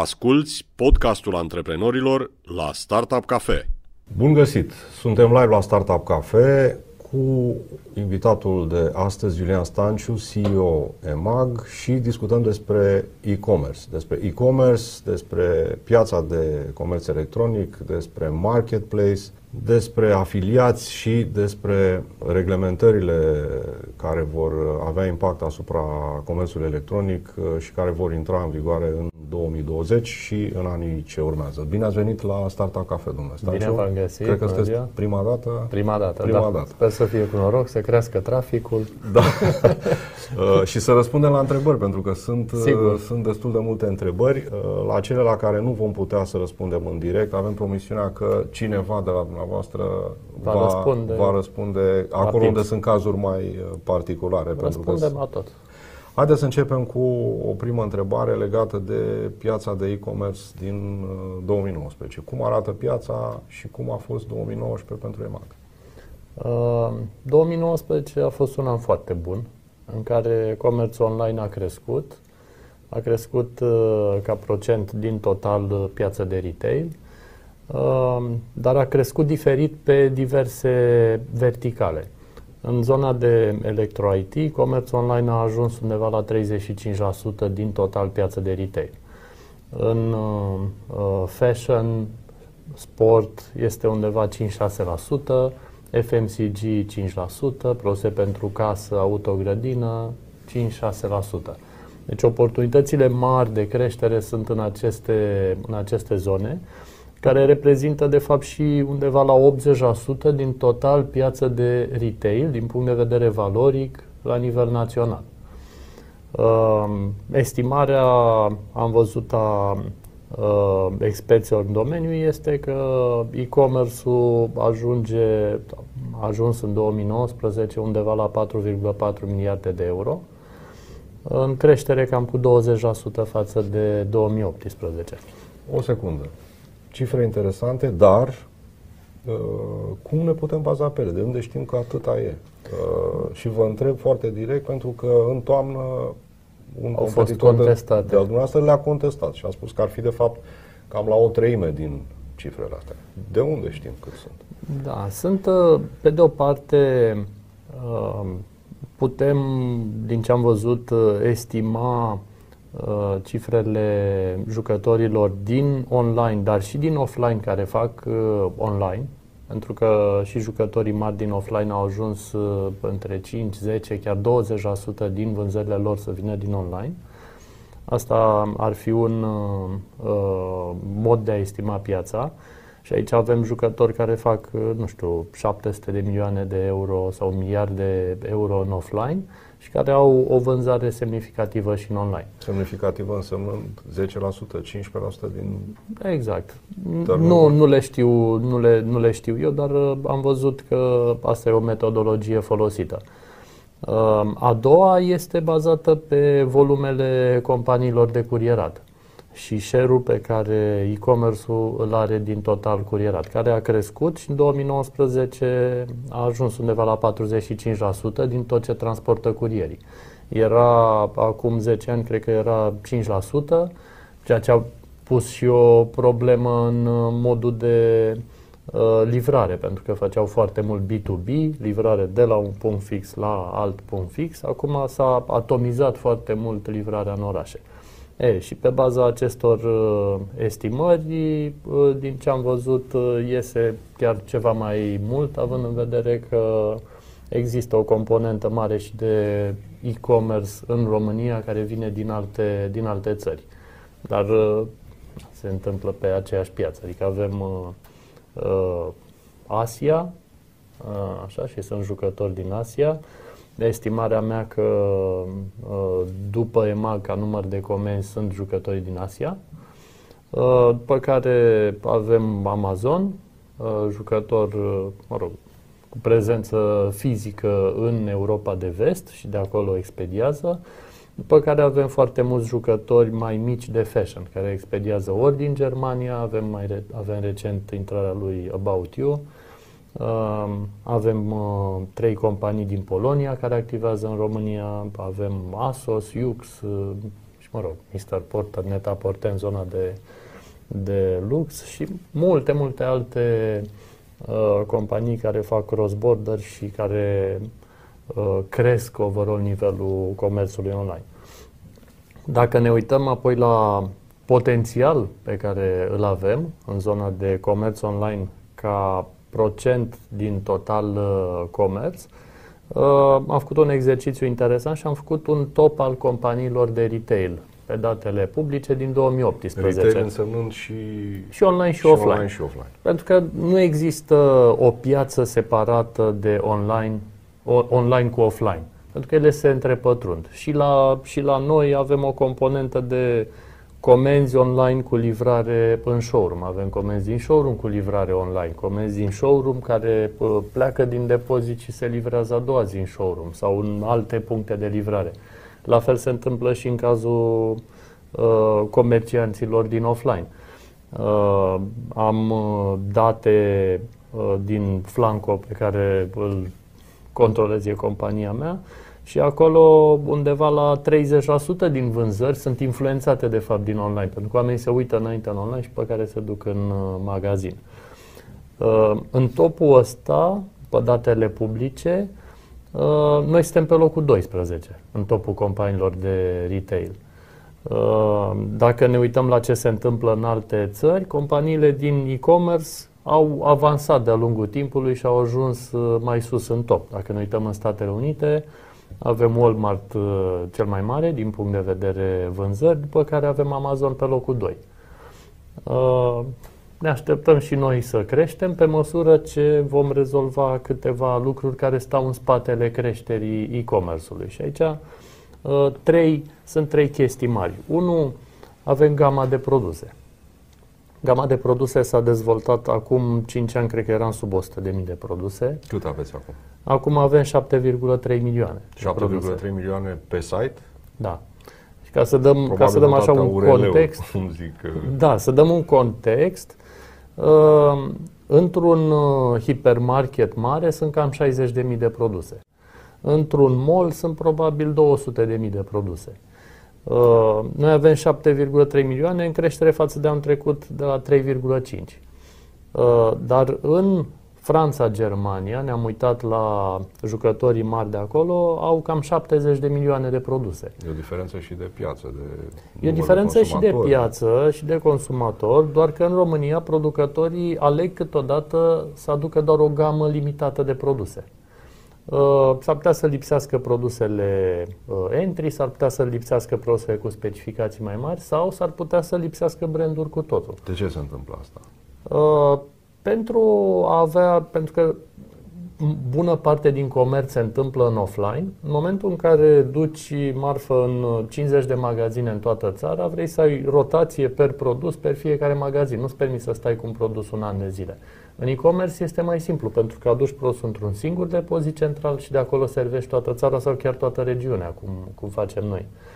Asculți podcastul antreprenorilor la Startup Cafe. Bun găsit! Suntem live la Startup Cafe cu invitatul de astăzi, Julian Stanciu, CEO EMAG și discutăm despre e-commerce, despre e-commerce, despre piața de comerț electronic, despre marketplace, despre afiliați și despre reglementările care vor avea impact asupra comerțului electronic uh, și care vor intra în vigoare în 2020 și în anii ce urmează. Bine ați venit la Startup Cafe, domnule Stanciu. Bine v-am găsit. Cred că sunteți prima dată. Prima dată, prima da. dată. Sper să fie cu noroc, să crească traficul. Da. uh, și să răspundem la întrebări, pentru că sunt, uh, sunt destul de multe întrebări. Uh, la cele la care nu vom putea să răspundem în direct, avem promisiunea că cineva de la dumneavoastră va, va răspunde, va răspunde acolo unde sunt cazuri mai uh, particulare. Răspundem pentru că la tot. Haideți să începem cu o primă întrebare legată de piața de e-commerce din 2019. Uh, cum arată piața și cum a fost 2019 pentru EMAG? Uh, 2019 a fost un an foarte bun, în care comerțul online a crescut, a crescut uh, ca procent din total uh, piața de retail, uh, dar a crescut diferit pe diverse verticale. În zona de electro-IT, comerțul online a ajuns undeva la 35% din total piață de retail. În uh, uh fashion, sport este undeva 5-6%, FMCG 5%, produse pentru casă, autogrădină 5-6%. Deci oportunitățile mari de creștere sunt în aceste, în aceste zone care reprezintă de fapt și undeva la 80% din total piață de retail din punct de vedere valoric la nivel național. Uh, estimarea, am văzut a uh, experților în domeniu este că e-commerce-ul ajunge, a ajuns în 2019 undeva la 4,4 miliarde de euro, în creștere cam cu 20% față de 2018. O secundă cifre interesante, dar uh, cum ne putem baza pe ele? De unde știm că atâta e? Uh, și vă întreb foarte direct pentru că în toamnă un Au competitor fost contestate. de, de dumneavoastră le-a contestat și a spus că ar fi de fapt cam la o treime din cifrele astea. De unde știm cât sunt? Da, sunt uh, pe de o parte putem, din ce am văzut, estima Uh, cifrele jucătorilor din online, dar și din offline care fac uh, online, pentru că și jucătorii mari din offline au ajuns uh, între 5, 10, chiar 20% din vânzările lor să vină din online. Asta ar fi un uh, mod de a estima piața. Și aici avem jucători care fac, nu știu, 700 de milioane de euro sau miliarde de euro în offline și care au o vânzare semnificativă și în online. Semnificativă însemnând 10%, 15% din... Exact. Nu, nu, le știu, nu, le, nu le știu eu, dar uh, am văzut că asta e o metodologie folosită. Uh, a doua este bazată pe volumele companiilor de curierat și share-ul pe care e-commerce-ul îl are din total curierat, care a crescut și în 2019 a ajuns undeva la 45% din tot ce transportă curierii. Era acum 10 ani, cred că era 5%, ceea ce a pus și o problemă în modul de uh, livrare, pentru că făceau foarte mult B2B, livrare de la un punct fix la alt punct fix. Acum s-a atomizat foarte mult livrarea în orașe. E, și pe baza acestor uh, estimări, uh, din ce am văzut, uh, iese chiar ceva mai mult, având în vedere că există o componentă mare și de e-commerce în România care vine din alte, din alte țări. Dar uh, se întâmplă pe aceeași piață. Adică avem uh, uh, Asia, uh, așa, și sunt jucători din Asia, estimarea mea că uh, după EMAG ca număr de comenzi sunt jucătorii din Asia, uh, după care avem Amazon, uh, jucător, mă rog, cu prezență fizică în Europa de vest și de acolo expediază, după care avem foarte mulți jucători mai mici de fashion, care expediază ori din Germania, avem, mai re- avem recent intrarea lui About You, avem uh, trei companii din Polonia care activează în România, avem Asos, Yux uh, și mă rog, Mr. Porter, Net-a-Porter în zona de, de lux și multe, multe alte uh, companii care fac cross-border și care uh, cresc overall nivelul comerțului online. Dacă ne uităm apoi la potențial pe care îl avem în zona de comerț online ca procent din total uh, comerț, uh, am făcut un exercițiu interesant și am făcut un top al companiilor de retail pe datele publice din 2018. Retail însemnând și, și online și, și offline. online și offline. Pentru că nu există o piață separată de online, online cu offline. Pentru că ele se întrepătrund. Și la, și la noi avem o componentă de comenzi online cu livrare în showroom. Avem comenzi din showroom cu livrare online, comenzi din showroom care uh, pleacă din depozit și se livrează a doua zi în showroom sau în alte puncte de livrare. La fel se întâmplă și în cazul uh, comercianților din offline. Uh, am uh, date uh, din Flanco pe care îl controlez, e compania mea, și acolo undeva la 30% din vânzări sunt influențate de fapt din online, pentru că oamenii se uită înainte în online și pe care se duc în uh, magazin. Uh, în topul ăsta, pe datele publice, uh, noi suntem pe locul 12 în topul companiilor de retail. Dacă ne uităm la ce se întâmplă în alte țări, companiile din e-commerce au avansat de-a lungul timpului și au ajuns mai sus în top. Dacă ne uităm în Statele Unite, avem Walmart uh, cel mai mare din punct de vedere vânzări, după care avem Amazon pe locul 2. Uh, ne așteptăm și noi să creștem pe măsură ce vom rezolva câteva lucruri care stau în spatele creșterii e-commerce-ului. Și aici uh, trei, sunt trei chestii mari. Unu, avem gama de produse. Gama de produse s-a dezvoltat acum 5 ani, cred că eram sub 100.000 de produse. Cât aveți acum? Acum avem 7,3 milioane. 7,3 milioane pe site? Da. Și ca să dăm, ca să dăm așa un URL context. Cum zic. Da, să dăm un context. Uh, într-un uh, hipermarket mare sunt cam 60.000 de produse. Într-un mall sunt probabil 200.000 de produse. Uh, noi avem 7,3 milioane în creștere față de anul trecut de la 3,5. Uh, dar în Franța, Germania, ne-am uitat la jucătorii mari de acolo, au cam 70 de milioane de produse. E o diferență și de piață. De e o diferență de și de piață și de consumator, doar că în România producătorii aleg câteodată să aducă doar o gamă limitată de produse. Uh, s-ar putea să lipsească produsele uh, entry, s-ar putea să lipsească produsele cu specificații mai mari sau s-ar putea să lipsească branduri cu totul. De ce se întâmplă asta? Uh, pentru a avea, pentru că bună parte din comerț se întâmplă în offline. În momentul în care duci marfă în 50 de magazine în toată țara, vrei să ai rotație per produs, per fiecare magazin. Nu-ți permis să stai cu un produs un an de zile. În e-commerce este mai simplu, pentru că aduci produsul într-un singur depozit central și de acolo servești toată țara sau chiar toată regiunea, cum, cum facem noi. Uh,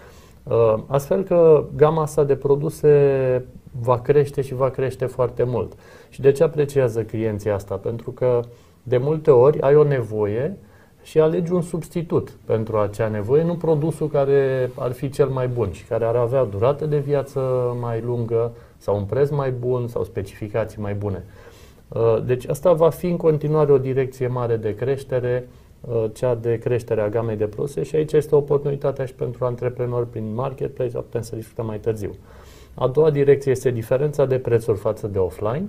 astfel că gama asta de produse va crește și va crește foarte mult. Și de ce apreciază clienții asta? Pentru că de multe ori ai o nevoie și alegi un substitut pentru acea nevoie, nu produsul care ar fi cel mai bun și care ar avea durată de viață mai lungă sau un preț mai bun sau specificații mai bune. Uh, deci asta va fi în continuare o direcție mare de creștere, uh, cea de creștere a gamei de produse și aici este oportunitatea și pentru antreprenori prin marketplace, putem să discutăm mai târziu. A doua direcție este diferența de prețuri față de offline,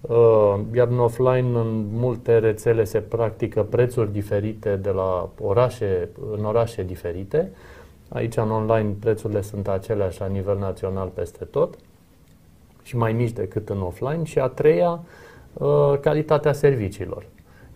uh, iar în offline în multe rețele se practică prețuri diferite de la orașe, în orașe diferite. Aici în online prețurile sunt aceleași la nivel național peste tot și mai mici decât în offline. Și a treia, uh, calitatea serviciilor,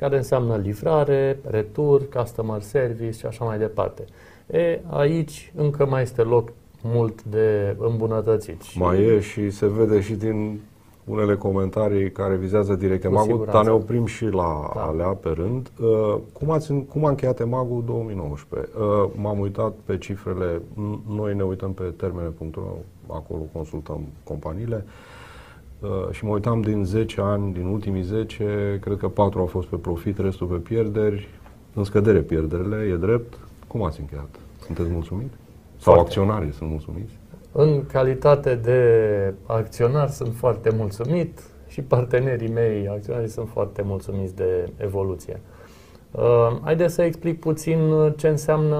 care înseamnă livrare, retur, customer service și așa mai departe. E, aici încă mai este loc mult de îmbunătățit. Mai e și se vede și din unele comentarii care vizează direct EMAG-ul, dar ne oprim și la da. alea pe rând. Uh, cum, ați, cum a încheiat EMAG-ul 2019? Uh, m-am uitat pe cifrele, noi ne uităm pe termene.ro, acolo consultăm companiile uh, și mă uitam din 10 ani, din ultimii 10, cred că 4 au fost pe profit, restul pe pierderi, în scădere pierderile, e drept. Cum ați încheiat? Sunteți mulțumit? Sau foarte. acționarii sunt mulțumiți? În calitate de acționar sunt foarte mulțumit și partenerii mei acționari sunt foarte mulțumiți de evoluție. Uh, haideți să explic puțin ce înseamnă,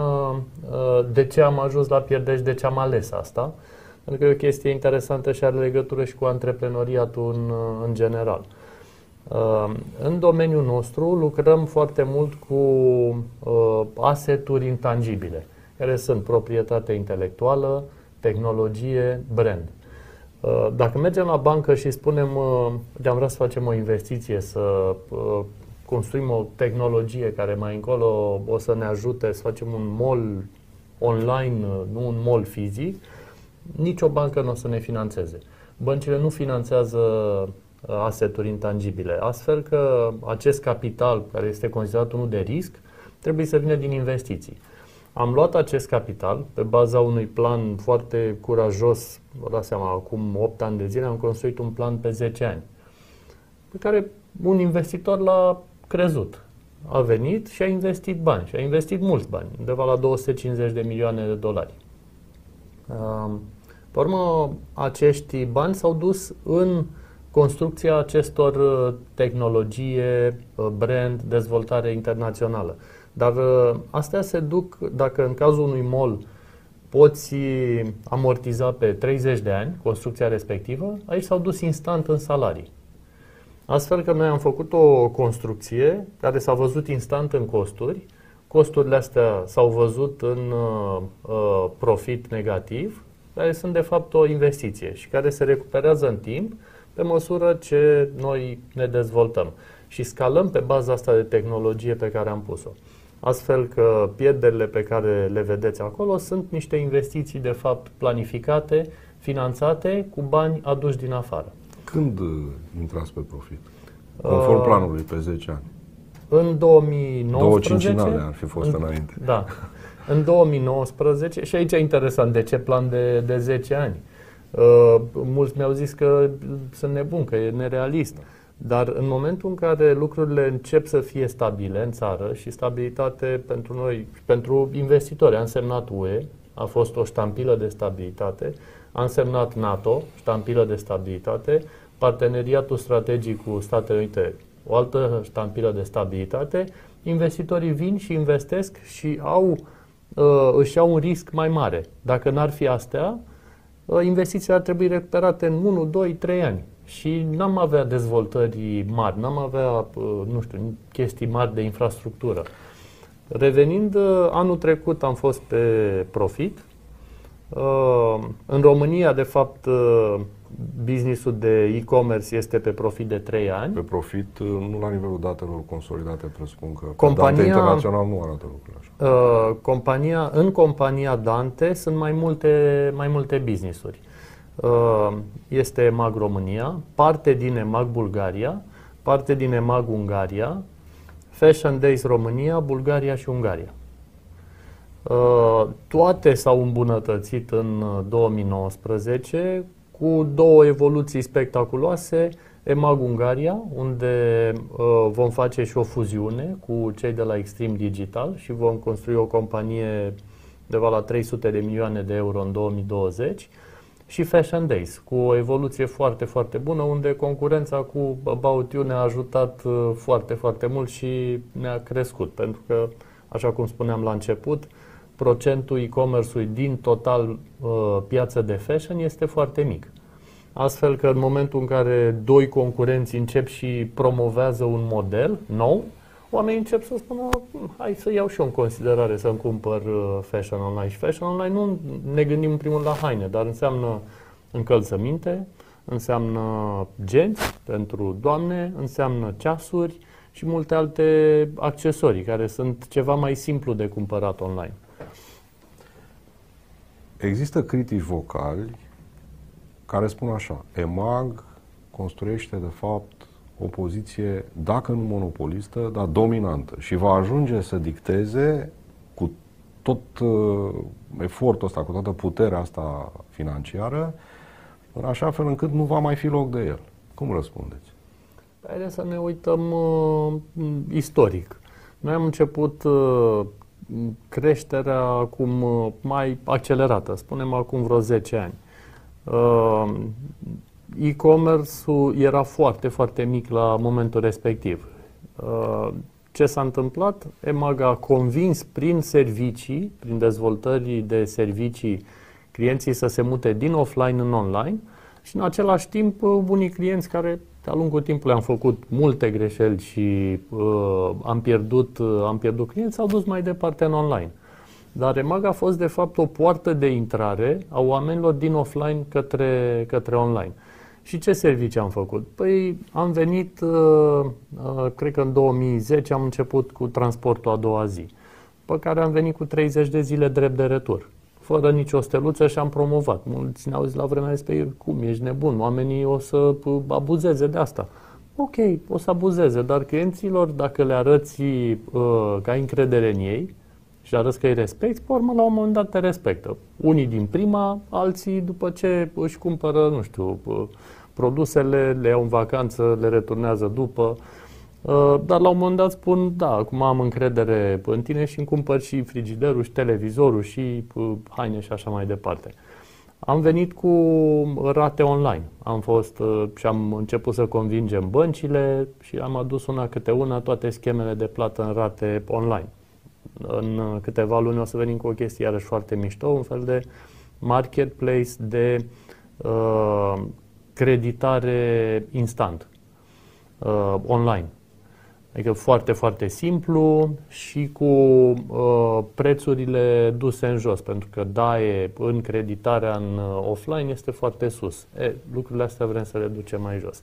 uh, de ce am ajuns la pierderi și de ce am ales asta. Pentru că e o chestie interesantă și are legătură și cu antreprenoriatul în, uh, în general. Uh, în domeniul nostru lucrăm foarte mult cu uh, aseturi intangibile, care sunt proprietate intelectuală, tehnologie, brand. Uh, dacă mergem la bancă și spunem uh, am vrea să facem o investiție, să uh, construim o tehnologie care mai încolo o să ne ajute să facem un mall online, nu un mall fizic, nicio bancă nu o să ne financeze. Băncile nu finanțează aseturi intangibile, astfel că acest capital, care este considerat unul de risc, trebuie să vină din investiții. Am luat acest capital pe baza unui plan foarte curajos, vă dați seama, acum 8 ani de zile am construit un plan pe 10 ani, pe care un investitor l-a crezut. A venit și a investit bani, și a investit mulți bani, undeva la 250 de milioane de dolari. Pe urmă, acești bani s-au dus în construcția acestor uh, tehnologie, uh, brand, dezvoltare internațională. Dar uh, astea se duc, dacă în cazul unui mall poți amortiza pe 30 de ani construcția respectivă, aici s-au dus instant în salarii. Astfel că noi am făcut o construcție care s-a văzut instant în costuri, costurile astea s-au văzut în uh, profit negativ, care sunt de fapt o investiție și care se recuperează în timp pe măsură ce noi ne dezvoltăm și scalăm pe baza asta de tehnologie pe care am pus-o. Astfel că pierderile pe care le vedeți acolo sunt niște investiții de fapt planificate, finanțate cu bani aduși din afară. Când uh, intrați pe profit? Conform uh, planului pe 10 ani. În 2019. 25 ar fi fost în, înainte. Da. În 2019, și aici e interesant, de ce plan de, de 10 ani? Uh, mulți mi-au zis că sunt nebun, că e nerealist. Dar în momentul în care lucrurile încep să fie stabile în țară și stabilitate pentru noi, pentru investitori, a însemnat UE, a fost o ștampilă de stabilitate, a însemnat NATO, ștampilă de stabilitate, parteneriatul strategic cu Statele Unite, o altă ștampilă de stabilitate, investitorii vin și investesc și au, uh, își au un risc mai mare. Dacă n-ar fi astea, uh, investițiile ar trebui recuperate în 1, 2, 3 ani și n-am avea dezvoltări mari, n-am avea, uh, nu știu, chestii mari de infrastructură. Revenind, uh, anul trecut am fost pe profit. Uh, în România, de fapt, businessul de e-commerce este pe profit de 3 ani. Pe profit, nu la nivelul datelor consolidate, presupun că compania, Dante Internațional nu arată lucrurile așa. compania, în compania Dante sunt mai multe, mai multe businessuri. Uh, este EMAG România, parte din EMAG Bulgaria, parte din EMAG Ungaria, Fashion Days România, Bulgaria și Ungaria. Uh, toate s-au îmbunătățit în 2019 cu două evoluții spectaculoase. EMAG Ungaria, unde uh, vom face și o fuziune cu cei de la Extreme Digital și vom construi o companie de la 300 de milioane de euro în 2020 și Fashion Days, cu o evoluție foarte, foarte bună, unde concurența cu About You ne-a ajutat uh, foarte, foarte mult și ne-a crescut, pentru că, așa cum spuneam la început, procentul e-commerce-ului din total uh, piață de fashion este foarte mic. Astfel că în momentul în care doi concurenți încep și promovează un model nou, oamenii încep să spună, hai să iau și eu în considerare să-mi cumpăr uh, fashion online. Și fashion online nu ne gândim în primul la haine, dar înseamnă încălțăminte, înseamnă genți pentru doamne, înseamnă ceasuri și multe alte accesorii care sunt ceva mai simplu de cumpărat online. Există critici vocali care spun așa, EMAG construiește de fapt o poziție, dacă nu monopolistă, dar dominantă și va ajunge să dicteze cu tot uh, efortul ăsta, cu toată puterea asta financiară, în așa fel încât nu va mai fi loc de el. Cum răspundeți? Haideți să ne uităm uh, istoric. Noi am început uh, creșterea acum mai accelerată, spunem acum vreo 10 ani. Uh, e-commerce-ul era foarte, foarte mic la momentul respectiv. Uh, ce s-a întâmplat? EMAG a convins prin servicii, prin dezvoltării de servicii, clienții să se mute din offline în online și în același timp unii clienți care de-a lungul timpului am făcut multe greșeli și uh, am, pierdut, uh, am pierdut clienți, s-au dus mai departe în online. Dar Remag a fost de fapt o poartă de intrare a oamenilor din offline către, către online. Și ce servicii am făcut? Păi am venit, uh, uh, cred că în 2010 am început cu transportul a doua zi, pe care am venit cu 30 de zile drept de retur fără nicio steluță și am promovat. Mulți ne-au zis la vremea respectivă, cum, ești nebun, oamenii o să uh, abuzeze de asta. Ok, o să abuzeze, dar clienților, dacă le arăți uh, că ai încredere în ei și arăți că îi respecti, pe urmă, la un moment dat te respectă. Unii din prima, alții după ce își cumpără, nu știu, uh, produsele, le iau în vacanță, le returnează după. Uh, dar la un moment dat spun, da, acum am încredere în tine și îmi cumpăr și frigiderul și televizorul și uh, haine și așa mai departe. Am venit cu rate online. Am fost uh, și am început să convingem băncile și am adus una câte una toate schemele de plată în rate online. În câteva luni o să venim cu o chestie iarăși foarte mișto, un fel de marketplace de uh, creditare instant uh, online. Adică foarte, foarte simplu și cu uh, prețurile duse în jos, pentru că DAE în creditarea în uh, offline este foarte sus. E, lucrurile astea vrem să le ducem mai jos.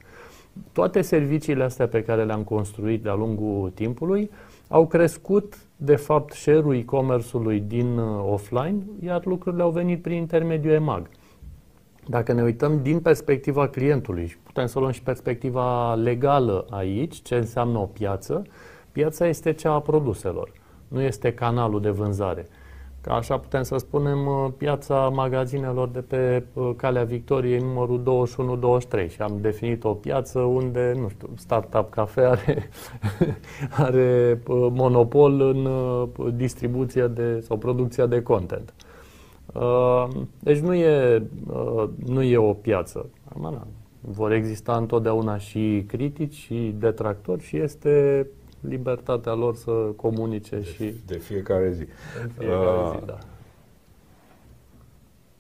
Toate serviciile astea pe care le-am construit de-a lungul timpului au crescut, de fapt, share-ul e-commerce-ului din uh, offline, iar lucrurile au venit prin intermediul EMAG. Dacă ne uităm din perspectiva clientului și putem să luăm și perspectiva legală aici, ce înseamnă o piață, piața este cea a produselor, nu este canalul de vânzare. Ca așa putem să spunem uh, piața magazinelor de pe uh, Calea Victoriei numărul 21-23 și am definit o piață unde, nu știu, Startup Cafe are, are uh, monopol în distribuția de, sau producția de content. Uh, deci nu e, uh, nu e o piață. Vor exista întotdeauna și critici și detractori și este libertatea lor să comunice de, și... De fiecare zi. De fiecare uh, zi, da.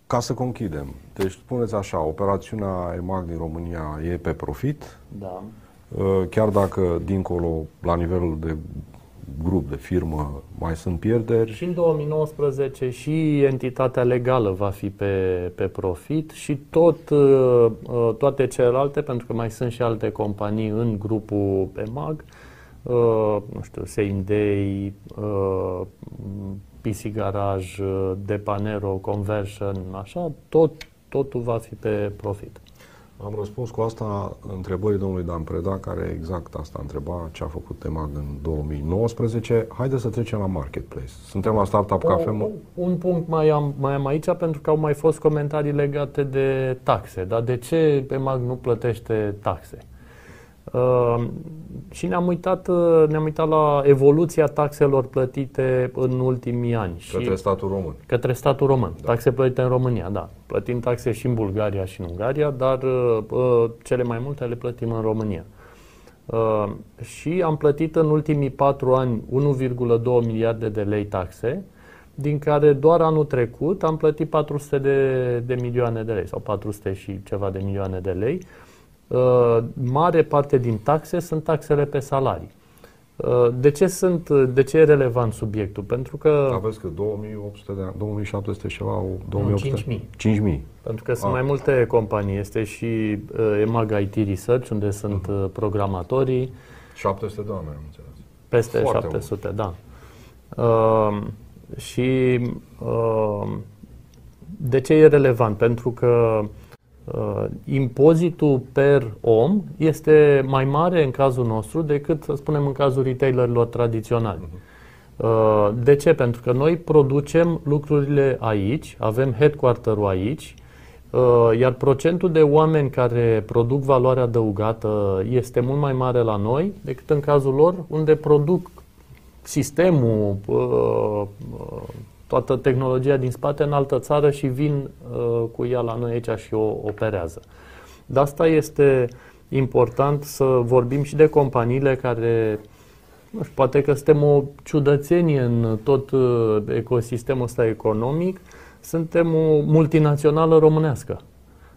Ca să conchidem, deci spuneți așa, operațiunea EMAG din România e pe profit. Da. Chiar dacă dincolo, la nivelul de grup, de firmă, mai sunt pierderi? Și în 2019 și entitatea legală va fi pe, pe profit și tot, uh, uh, toate celelalte, pentru că mai sunt și alte companii în grupul EMAG, uh, nu știu, Same Day, PC Garage, Depanero, Conversion, așa, tot, totul va fi pe profit. Am răspuns cu asta întrebării domnului Dan Preda, care exact asta întreba, ce a făcut Temag în 2019. Haideți să trecem la Marketplace. Suntem la Startup o, Cafe. Un punct mai am, mai am aici, pentru că au mai fost comentarii legate de taxe. Dar de ce Temag nu plătește taxe? Uh, și ne-am uitat, uh, ne-am uitat la evoluția taxelor plătite în ultimii ani. Către și statul român. Către statul român. Da. Taxe plătite în România, da. Plătim taxe și în Bulgaria și în Ungaria, dar uh, uh cele mai multe le plătim în România. Uh, și am plătit în ultimii patru ani 1,2 miliarde de lei taxe, din care doar anul trecut am plătit 400 de, de milioane de lei sau 400 și ceva de milioane de lei. Uh, Uh, mare parte din taxe sunt taxele pe salarii. Uh, de ce, sunt, de ce e relevant subiectul? Pentru că... Aveți că 2800 de 2700 ceva, 2800? 5000. 5000. Pentru că A. sunt mai multe companii. Este și uh, EMAG IT Research, unde sunt uh-huh. programatorii. 700 de oameni, am înțeles. Peste Foarte 700, mult. da. Uh, și uh, de ce e relevant? Pentru că uh, uh, impozitul per om este mai mare în cazul nostru decât, să spunem, în cazul retailerilor tradiționali. Uh, de ce? Pentru că noi producem lucrurile aici, avem headquarter-ul aici, uh, iar procentul de oameni care produc valoare adăugată este mult mai mare la noi decât în cazul lor, unde produc sistemul, toată tehnologia din spate în altă țară și vin cu ea la noi aici și o operează. De asta este important să vorbim și de companiile care nu știu, poate că suntem o ciudățenie în tot ecosistemul ăsta economic, suntem o multinațională românească.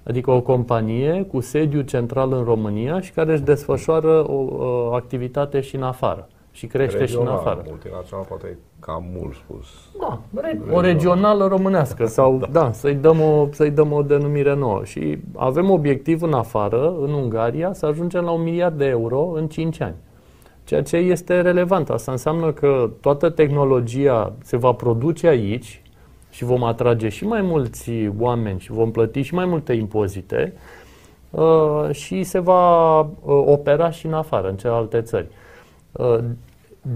Adică o companie cu sediu central în România și care își desfășoară o, o activitate și în afară. Și crește regional, și în afară. Multinațional poate e cam mult spus. Da, regional. o regională românească sau da, da să-i, dăm o, să-i dăm o denumire nouă. Și avem obiectiv în afară, în Ungaria, să ajungem la un miliard de euro în 5 ani. Ceea ce este relevant. Asta înseamnă că toată tehnologia se va produce aici, și vom atrage și mai mulți oameni și vom plăti și mai multe impozite uh, și se va uh, opera și în afară, în celelalte țări. Uh,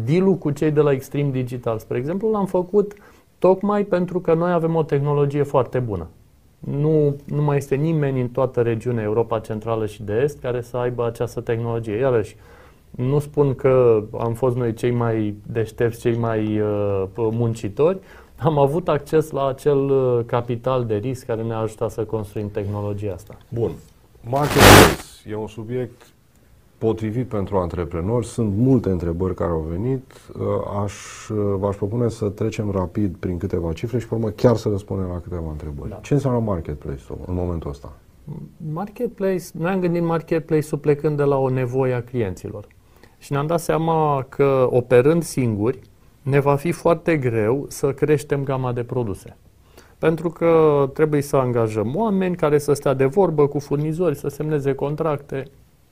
deal cu cei de la Extreme Digital, spre exemplu, l-am făcut tocmai pentru că noi avem o tehnologie foarte bună. Nu, nu mai este nimeni în toată regiunea Europa Centrală și de Est care să aibă această tehnologie. Iarăși, nu spun că am fost noi cei mai deștepți, cei mai uh, muncitori, am avut acces la acel uh, capital de risc care ne-a ajutat să construim tehnologia asta. Bun. Marketplace e un subiect potrivit pentru antreprenori. Sunt multe întrebări care au venit. Uh, aș, uh, v-aș propune să trecem rapid prin câteva cifre și, pe urmă, chiar să răspundem la câteva întrebări. Da. Ce înseamnă marketplace-ul în momentul ăsta? Marketplace, noi am gândit marketplace-ul plecând de la o nevoie a clienților. Și ne-am dat seama că operând singuri, ne va fi foarte greu să creștem gama de produse. Pentru că trebuie să angajăm oameni care să stea de vorbă cu furnizori, să semneze contracte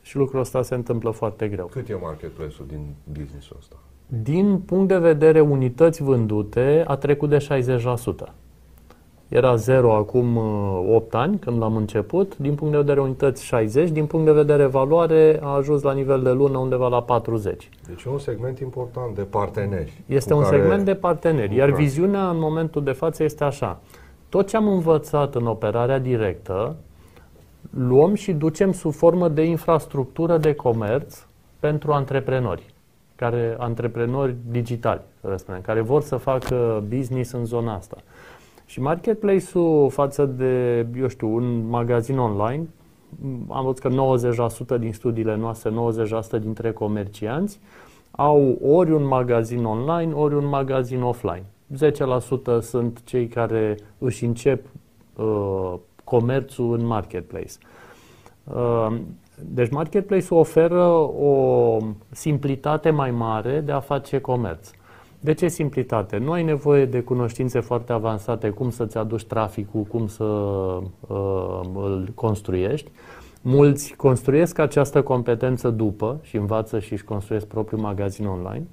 și lucrul ăsta se întâmplă foarte greu. Cât e marketplace-ul din business-ul ăsta? Din punct de vedere unități vândute, a trecut de 60%. Era 0 acum 8 uh, ani, când l-am început. Din punct de vedere unități, 60. Din punct de vedere valoare, a ajuns la nivel de lună undeva la 40. Deci e un segment important de parteneri. Este un segment de parteneri. Iar viziunea în momentul de față este așa. Tot ce am învățat în operarea directă, luăm și ducem sub formă de infrastructură de comerț pentru antreprenori care antreprenori digitali, să spunem, care vor să facă business în zona asta. Și marketplace-ul față de, eu știu, un magazin online, am văzut că 90% din studiile noastre, 90% dintre comercianți au ori un magazin online, ori un magazin offline. 10% sunt cei care își încep uh, comerțul în marketplace. Uh, deci marketplace-ul oferă o simplitate mai mare de a face comerț. De ce simplitate? Nu ai nevoie de cunoștințe foarte avansate, cum să-ți aduci traficul, cum să uh, îl construiești. Mulți construiesc această competență după și învață și își construiesc propriul magazin online.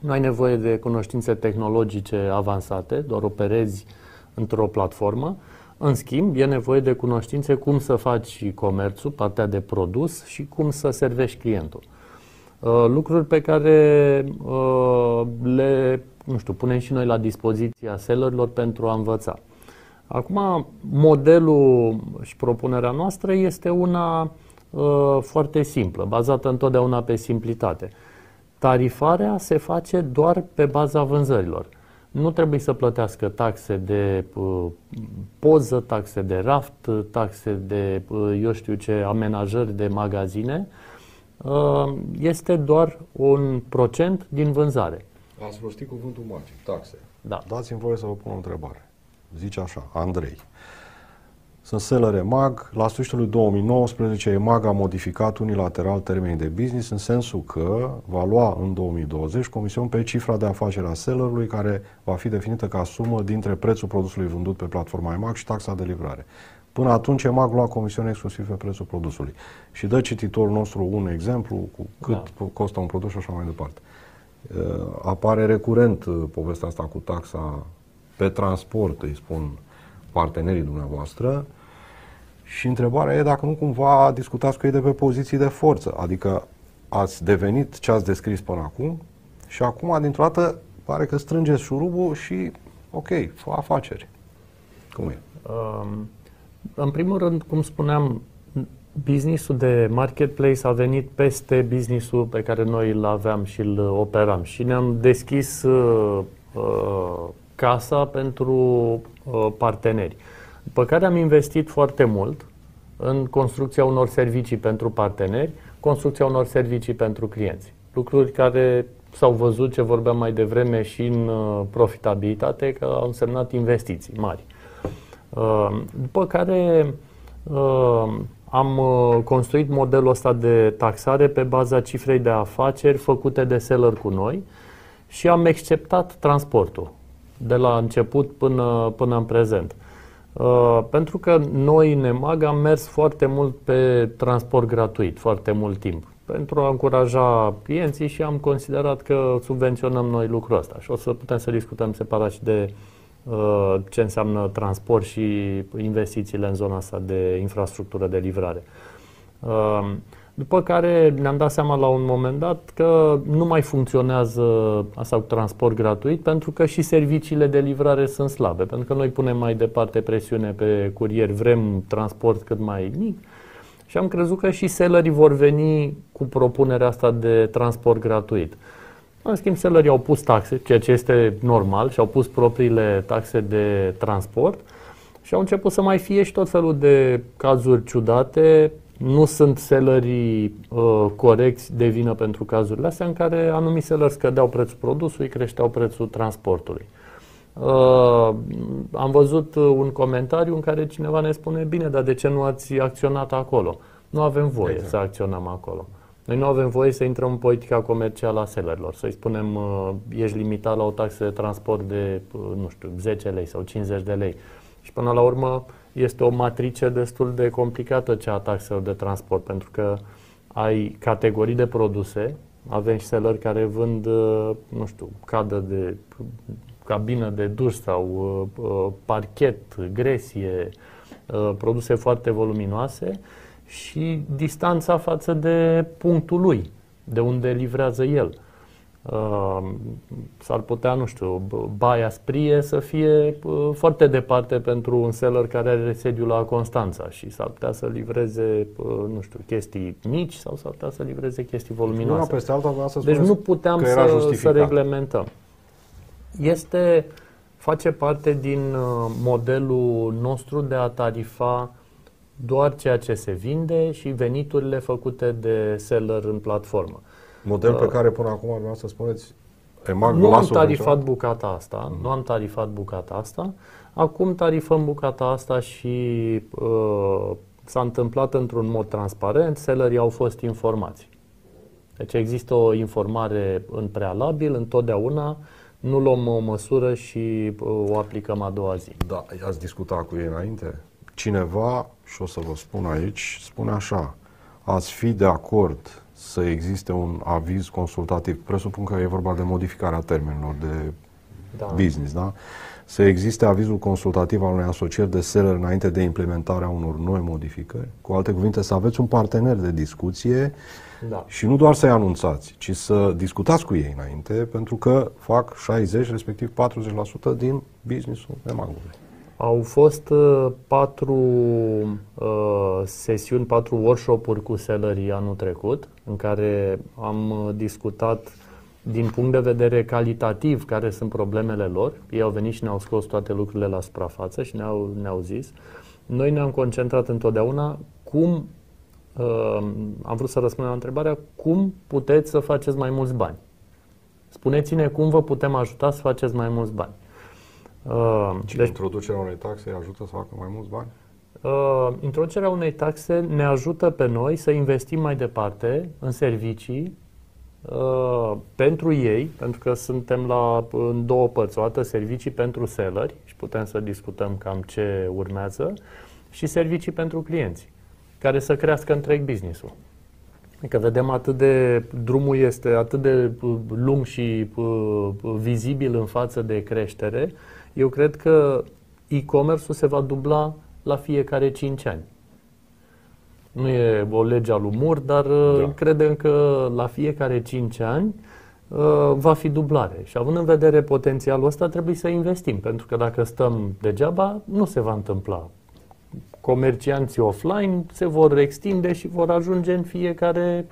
Nu ai nevoie de cunoștințe tehnologice avansate, doar operezi într-o platformă. În schimb, e nevoie de cunoștințe cum să faci comerțul, partea de produs și cum să servești clientul. Uh, lucruri pe care uh, le, nu știu, punem și noi la dispoziția sellerilor pentru a învăța. Acum, modelul și propunerea noastră este una uh, foarte simplă, bazată întotdeauna pe simplitate. Tarifarea se face doar pe baza vânzărilor. Nu trebuie să plătească taxe de uh, poză, taxe de raft, taxe de, uh, eu știu ce, amenajări de magazine, Uh, este doar un procent din vânzare. Ați rostit cuvântul magic, taxe. Da. Dați-mi voie să vă pun o întrebare. Zice așa, Andrei. Sunt seller EMAG. La sfârșitul lui 2019, EMAG a modificat unilateral termenii de business în sensul că va lua în 2020 comision pe cifra de afacere a sellerului care va fi definită ca sumă dintre prețul produsului vândut pe platforma EMAG și taxa de livrare. Până atunci EMAG lua comisiune exclusiv pe prețul produsului. Și dă cititorul nostru un exemplu cu cât da. costă un produs și așa mai departe. Uh, apare recurent uh, povestea asta cu taxa pe transport, îi spun partenerii dumneavoastră, și întrebarea e dacă nu cumva discutați cu ei de pe poziții de forță, adică ați devenit ce ați descris până acum și acum, dintr-o dată, pare că strângeți șurubul și, ok, fă afaceri. Cum e? Um, în primul rând, cum spuneam, businessul de marketplace a venit peste businessul pe care noi îl aveam și îl operam și ne-am deschis uh, uh, casa pentru uh, parteneri. După care am investit foarte mult în construcția unor servicii pentru parteneri, construcția unor servicii pentru clienți. Lucruri care s-au văzut ce vorbeam mai devreme și în uh, profitabilitate, că au însemnat investiții mari. Uh, după care uh, am construit modelul ăsta de taxare pe baza cifrei de afaceri făcute de seller cu noi și am acceptat transportul de la început până, până în prezent. Uh, pentru că noi în EMAG am mers foarte mult pe transport gratuit, foarte mult timp, pentru a încuraja clienții și am considerat că subvenționăm noi lucrul ăsta. Și o să putem să discutăm separat și de uh, ce înseamnă transport și investițiile în zona asta de infrastructură de livrare. Uh, după care ne-am dat seama la un moment dat că nu mai funcționează asta cu transport gratuit pentru că și serviciile de livrare sunt slabe. Pentru că noi punem mai departe presiune pe curier, vrem transport cât mai mic și am crezut că și sellerii vor veni cu propunerea asta de transport gratuit. În schimb, sellerii au pus taxe, ceea ce este normal, și au pus propriile taxe de transport și au început să mai fie și tot felul de cazuri ciudate nu sunt sellerii uh, corecți de vină pentru cazurile astea în care anumiți selleri scădeau prețul produsului, creșteau prețul transportului. Uh, am văzut un comentariu în care cineva ne spune, bine, dar de ce nu ați acționat acolo? Nu avem voie exact. să acționăm acolo. Noi nu avem voie să intrăm în politica comercială a sellerilor, să-i spunem, uh, ești limitat la o taxă de transport de, uh, nu știu, 10 lei sau 50 de lei. Și până la urmă, este o matrice destul de complicată cea a taxelor de transport, pentru că ai categorii de produse, avem și seller care vând, uh, nu știu, cadă de cabină de duș sau uh, uh, parchet, gresie, produse foarte voluminoase și distanța față de punctul lui, de unde livrează el. Uh, s-ar putea, nu știu, Baia Sprie să fie uh, foarte departe pentru un seller care are sediul la Constanța și s-ar putea să livreze, uh, nu știu, chestii mici sau s-ar putea să livreze chestii voluminoase. Una peste alta, să deci nu puteam să, să reglementăm. Este, face parte din modelul nostru de a tarifa doar ceea ce se vinde și veniturile făcute de seller în platformă. Model pe uh, care până acum vreau să spuneți EMAG nu am tarifat bucata asta, mm. nu am tarifat bucata asta. Acum tarifăm bucata asta și uh, s-a întâmplat într-un mod transparent, sellerii au fost informați. Deci există o informare în prealabil, întotdeauna, nu luăm o măsură și uh, o aplicăm a doua zi. Da, ați discutat cu ei înainte? Cineva, și o să vă spun aici, spune așa, ați fi de acord să existe un aviz consultativ. Presupun că e vorba de modificarea termenilor de da. business, da? Să existe avizul consultativ al unei asocieri de seller înainte de implementarea unor noi modificări. Cu alte cuvinte, să aveți un partener de discuție da. și nu doar să-i anunțați, ci să discutați cu ei înainte, pentru că fac 60, respectiv 40% din businessul emagului. Au fost uh, patru uh, sesiuni, patru workshop-uri cu sellerii anul trecut, în care am uh, discutat din punct de vedere calitativ care sunt problemele lor. Ei au venit și ne-au scos toate lucrurile la suprafață și ne-au, ne-au zis. Noi ne-am concentrat întotdeauna cum, uh, am vrut să răspundem la întrebarea, cum puteți să faceți mai mulți bani? Spuneți-ne cum vă putem ajuta să faceți mai mulți bani. Uh, deci, introducerea unei taxe ajută să facă mai mulți bani? Uh, introducerea unei taxe ne ajută pe noi să investim mai departe în servicii uh, pentru ei, pentru că suntem la, în două părți. O dată servicii pentru selleri și putem să discutăm cam ce urmează și servicii pentru clienți, care să crească întreg businessul. Adică vedem atât de, drumul este atât de lung și uh, vizibil în față de creștere, eu cred că e-commerce-ul se va dubla la fiecare 5 ani. Nu e o lege al umor, dar uh, da. credem că la fiecare 5 ani uh, va fi dublare. Și având în vedere potențialul ăsta, trebuie să investim, pentru că dacă stăm degeaba, nu se va întâmpla comercianții offline se vor extinde și vor ajunge în fiecare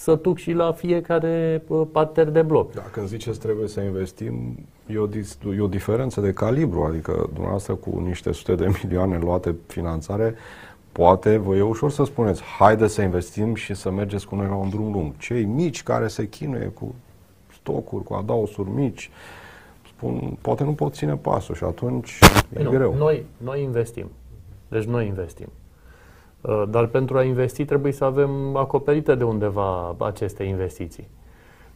sătuc și la fiecare parter de bloc. Da, când ziceți trebuie să investim, e o, e o diferență de calibru, adică dumneavoastră cu niște sute de milioane luate finanțare, poate vă e ușor să spuneți, haide să investim și să mergeți cu noi la un drum lung. Cei mici care se chinuie cu stocuri, cu adaosuri mici, spun, poate nu pot ține pasul și atunci păi e nu, greu. Noi, noi investim. Deci noi investim. Uh, dar pentru a investi trebuie să avem acoperite de undeva aceste investiții.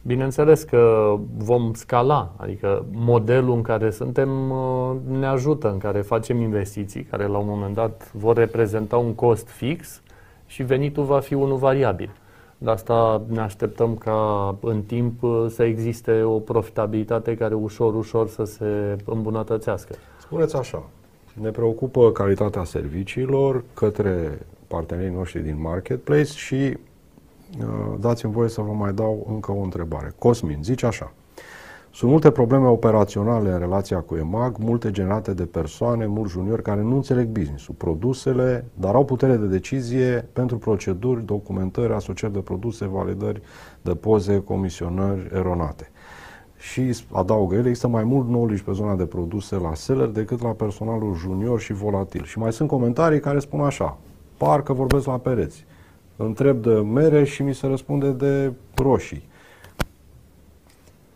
Bineînțeles că vom scala, adică modelul în care suntem uh, ne ajută, în care facem investiții, care la un moment dat vor reprezenta un cost fix și venitul va fi unul variabil. De asta ne așteptăm ca în timp uh, să existe o profitabilitate care ușor, ușor să se îmbunătățească. Spuneți așa, ne preocupă calitatea serviciilor către partenerii noștri din marketplace și uh, dați-mi voie să vă mai dau încă o întrebare. Cosmin, zice așa. Sunt multe probleme operaționale în relația cu EMAG, multe generate de persoane, mulți juniori care nu înțeleg business-ul, produsele, dar au putere de decizie pentru proceduri, documentări, asocieri de produse, validări de poze, comisionări eronate. Și adaugă el, există mai mult knowledge pe zona de produse la seller decât la personalul junior și volatil. Și mai sunt comentarii care spun așa, parcă vorbesc la pereți. Întreb de mere și mi se răspunde de roșii.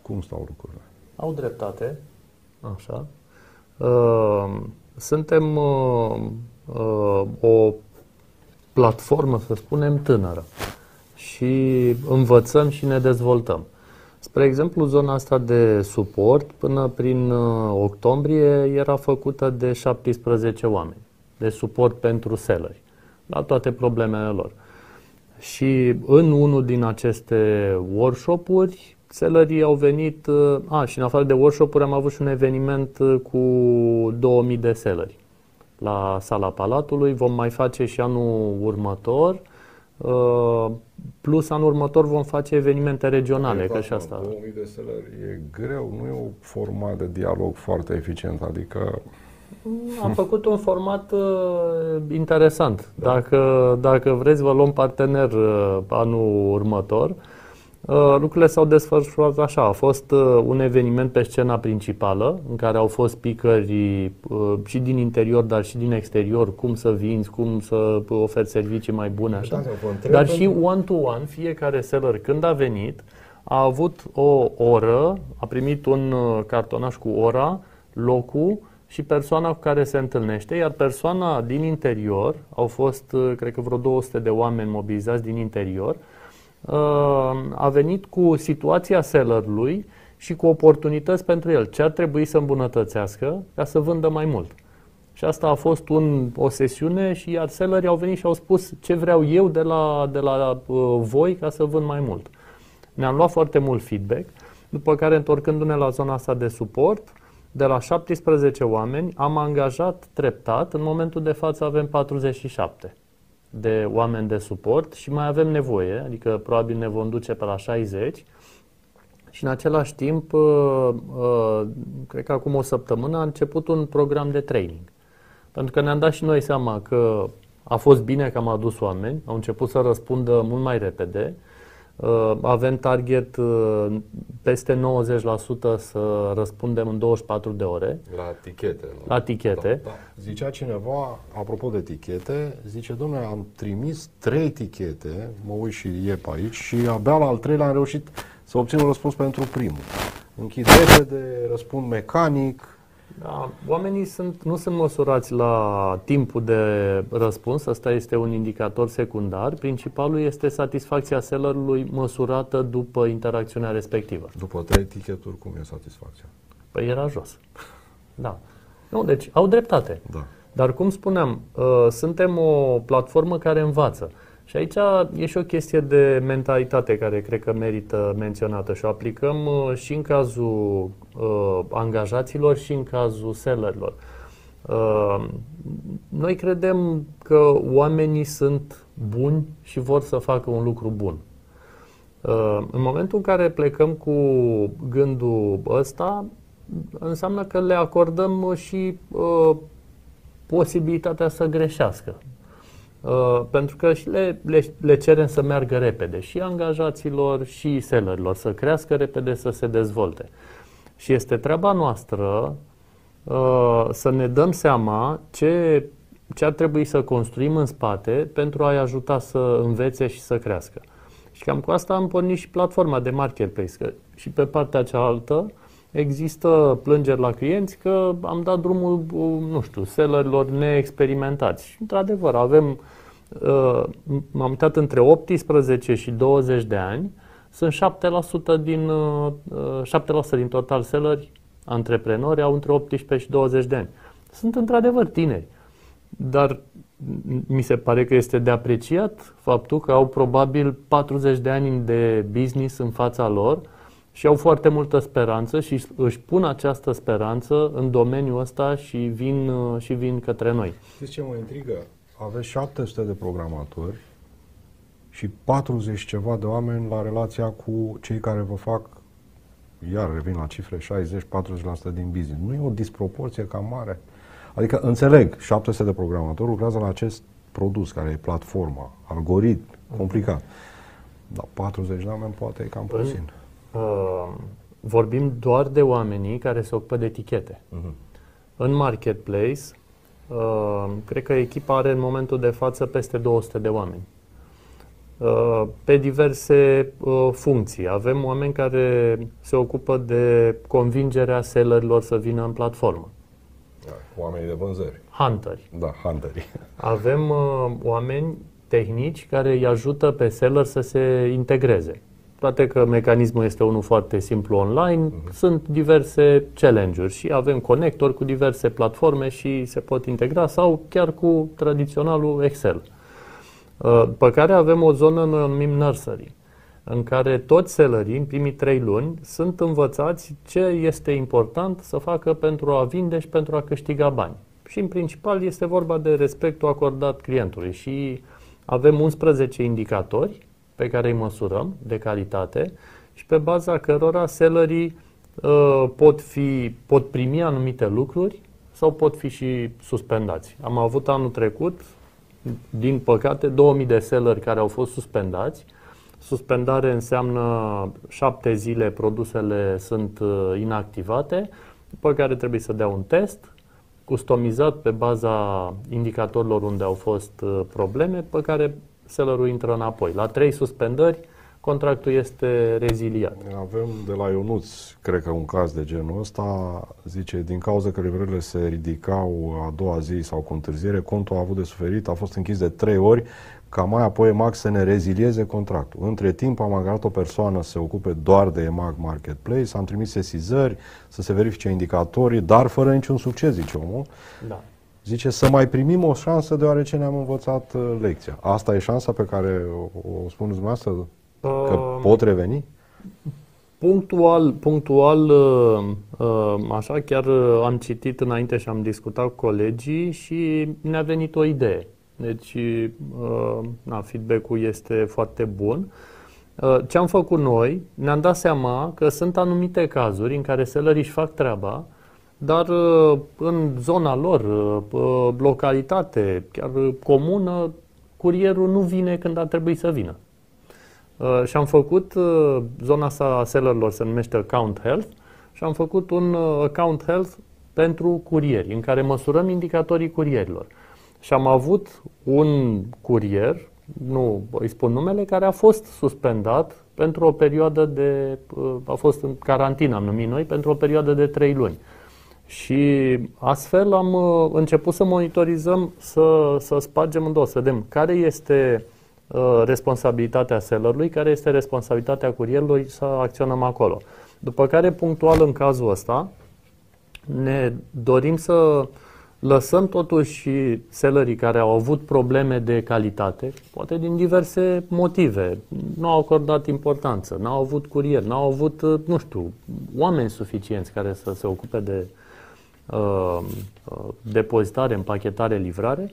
Cum stau lucrurile? Au dreptate. Așa. Uh, suntem uh, uh, o platformă, să spunem, tânără. Și învățăm și ne dezvoltăm. Spre exemplu, zona asta de suport, până prin uh, octombrie, era făcută de 17 oameni, de suport pentru selleri la toate problemele lor. Și în unul din aceste workshop-uri, sellerii au venit, uh, a, și în afară de workshop-uri am avut și un eveniment uh, cu 2000 de selleri la sala Palatului. Vom mai face și anul următor. Uh, plus anul următor vom face evenimente regionale, că și asta. 2000 de selleri e greu, nu e o format de dialog foarte eficient, adică am făcut un format uh, interesant. Da. Dacă, dacă vreți, vă luăm partener uh, anul următor. Uh, lucrurile s-au desfășurat așa. A fost uh, un eveniment pe scena principală, în care au fost speakeri uh, și din interior, dar și din exterior, cum să vinzi, cum să oferi servicii mai bune, așa. Dar și one-to-one, fiecare seller când a venit, a avut o oră, a primit un uh, cartonaș cu ora, locul, și persoana cu care se întâlnește, iar persoana din interior, au fost, uh, cred că vreo 200 de oameni mobilizați din interior, uh, a venit cu situația sellerului și cu oportunități pentru el. Ce ar trebui să îmbunătățească ca să vândă mai mult. Și asta a fost un, o sesiune și iar sellerii au venit și au spus ce vreau eu de la, de la uh, voi ca să vând mai mult. Ne-am luat foarte mult feedback, după care întorcându-ne la zona asta de suport, de la 17 oameni am angajat treptat, în momentul de față avem 47 de oameni de suport și mai avem nevoie, adică probabil ne vom duce pe la 60 și în același timp, uh, uh, cred că acum o săptămână a început un program de training. Pentru că ne-am dat și noi seama că a fost bine că am adus oameni, au început să răspundă mult mai repede, Uh, avem target uh, peste 90% să răspundem în 24 de ore. La tichete. La, la tichete. Da, da. Zicea cineva, apropo de tichete, zice, domnule, am trimis trei tichete, mă uit și e pe aici, și abia la al treilea am reușit să obțin un răspuns pentru primul. Închid repede, răspund mecanic, da, oamenii sunt, nu sunt măsurați la timpul de răspuns, asta este un indicator secundar. Principalul este satisfacția sellerului măsurată după interacțiunea respectivă. După trei ticheturi, cum e satisfacția? Păi era jos. Da. Nu, deci au dreptate. Da. Dar cum spuneam, uh, suntem o platformă care învață. Și aici e și o chestie de mentalitate care cred că merită menționată și o aplicăm uh, și în cazul uh, angajaților și în cazul sellerilor. Uh, noi credem că oamenii sunt buni și vor să facă un lucru bun. Uh, în momentul în care plecăm cu gândul ăsta, înseamnă că le acordăm și uh, posibilitatea să greșească. Uh, pentru că și le, le, le cerem să meargă repede și angajaților și sellerilor, să crească repede, să se dezvolte. Și este treaba noastră uh, să ne dăm seama ce, ce ar trebui să construim în spate pentru a-i ajuta să învețe și să crească. Și cam cu asta am pornit și platforma de marketplace. Că și pe partea cealaltă există plângeri la clienți că am dat drumul, nu știu, sellerilor neexperimentați. Și, într-adevăr, avem, uh, m-am uitat între 18 și 20 de ani, sunt 7% din, 7% uh, din total selleri, antreprenori, au între 18 și 20 de ani. Sunt într-adevăr tineri. Dar mi se pare că este de apreciat faptul că au probabil 40 de ani de business în fața lor și au foarte multă speranță și își pun această speranță în domeniul ăsta și vin, și vin către noi. Știți ce mă intrigă? Aveți 700 de programatori și 40 ceva de oameni la relația cu cei care vă fac, iar revin la cifre, 60-40% din business. Nu e o disproporție cam mare? Adică înțeleg, 700 de programatori lucrează la acest produs care e platforma, algoritm, complicat. Dar 40 de oameni poate e cam puțin. Uh, vorbim doar de oamenii care se ocupă de etichete. Uh-huh. În marketplace, uh, cred că echipa are în momentul de față peste 200 de oameni. Uh, pe diverse uh, funcții. Avem oameni care se ocupă de convingerea sellerilor să vină în platformă. Da, oamenii de vânzări. Hunteri. Da, hunteri. Avem uh, oameni tehnici care îi ajută pe seller să se integreze. Toate că mecanismul este unul foarte simplu online, uh-huh. sunt diverse challenge-uri și avem conectori cu diverse platforme și se pot integra sau chiar cu tradiționalul Excel. Uh, pe care avem o zonă numim nursery, în care toți sellerii, în primii trei luni, sunt învățați ce este important să facă pentru a vinde și pentru a câștiga bani. Și în principal este vorba de respectul acordat clientului și avem 11 indicatori pe care îi măsurăm de calitate și pe baza cărora sellerii uh, pot, fi, pot primi anumite lucruri sau pot fi și suspendați. Am avut anul trecut, din păcate, 2000 de selleri care au fost suspendați. Suspendare înseamnă șapte zile produsele sunt uh, inactivate, după care trebuie să dea un test customizat pe baza indicatorilor unde au fost uh, probleme, pe care sellerul intră înapoi. La trei suspendări, contractul este reziliat. Avem de la Ionuț, cred că un caz de genul ăsta, zice, din cauza că livrările se ridicau a doua zi sau cu întârziere, contul a avut de suferit, a fost închis de trei ori, ca mai apoi EMAG să ne rezilieze contractul. Între timp am angajat o persoană să se ocupe doar de EMAG Marketplace, am trimis sesizări, să se verifice indicatorii, dar fără niciun succes, zice omul. Da. Zice să mai primim o șansă deoarece ne-am învățat uh, lecția. Asta e șansa pe care o, o spuneți dumneavoastră? Că uh, pot reveni? Punctual, punctual, uh, uh, așa, chiar uh, am citit înainte și am discutat cu colegii și ne-a venit o idee. Deci, uh, na, feedback-ul este foarte bun. Uh, ce am făcut noi? Ne-am dat seama că sunt anumite cazuri în care sellerii își fac treaba, dar uh, în zona lor, uh, localitate, chiar comună, curierul nu vine când ar trebui să vină. Uh, și am făcut zona asta a sellerilor, se numește Account Health, și am făcut un Account Health pentru curieri, în care măsurăm indicatorii curierilor. Și am avut un curier, nu îi spun numele, care a fost suspendat pentru o perioadă de, a fost în carantină, am numit noi, pentru o perioadă de trei luni. Și astfel am uh, început să monitorizăm, să, să spargem în două, să vedem care este uh, responsabilitatea sellerului, care este responsabilitatea curierului, să acționăm acolo. După care, punctual în cazul ăsta, ne dorim să lăsăm totuși și sellerii care au avut probleme de calitate, poate din diverse motive, nu au acordat importanță, nu au avut curier, nu au avut, uh, nu știu, oameni suficienți care să se ocupe de Uh, uh, depozitare, împachetare, livrare,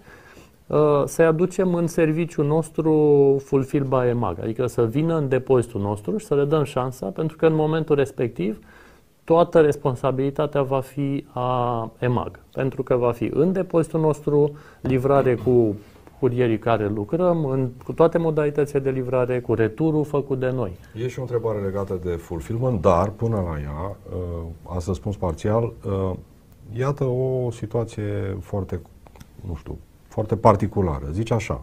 uh, să-i aducem în serviciul nostru fulfill by EMAG, adică să vină în depozitul nostru și să le dăm șansa, pentru că în momentul respectiv toată responsabilitatea va fi a EMAG, pentru că va fi în depozitul nostru livrare cu curierii care lucrăm, în, cu toate modalitățile de livrare, cu returul făcut de noi. E și o întrebare legată de fulfillment, dar până la ea, uh, ați răspuns parțial, uh, iată o situație foarte, nu știu, foarte particulară. Zice așa,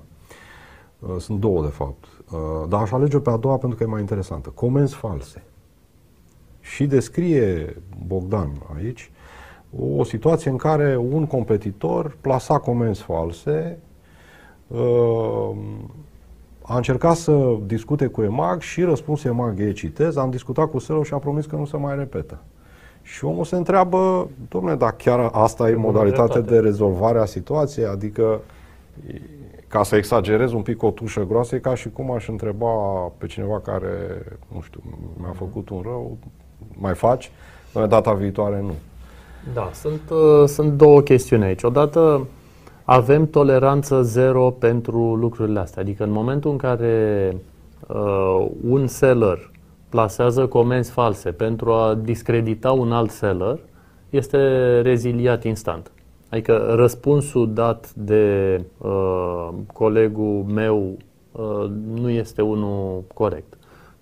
uh, sunt două de fapt, dar aș alege pe a doua pentru că e mai interesantă. Comenzi false. Și descrie Bogdan aici o situație în care un competitor plasa comenzi false Uh, a încercat să discute cu EMAG și răspunsul EMAG e, citez, am discutat cu Selo și a promis că nu se mai repetă. Și omul se întreabă, domnule, dar chiar asta e modalitatea de rezolvare a situației? Adică, ca să exagerez un pic o tușă groasă, e ca și cum aș întreba pe cineva care, nu știu, mi-a făcut un rău, mai faci? Data viitoare nu. Da, sunt, uh, sunt două chestiuni aici. Odată, avem toleranță zero pentru lucrurile astea. Adică în momentul în care uh, un seller plasează comenzi false pentru a discredita un alt seller, este reziliat instant. Adică răspunsul dat de uh, colegul meu uh, nu este unul corect.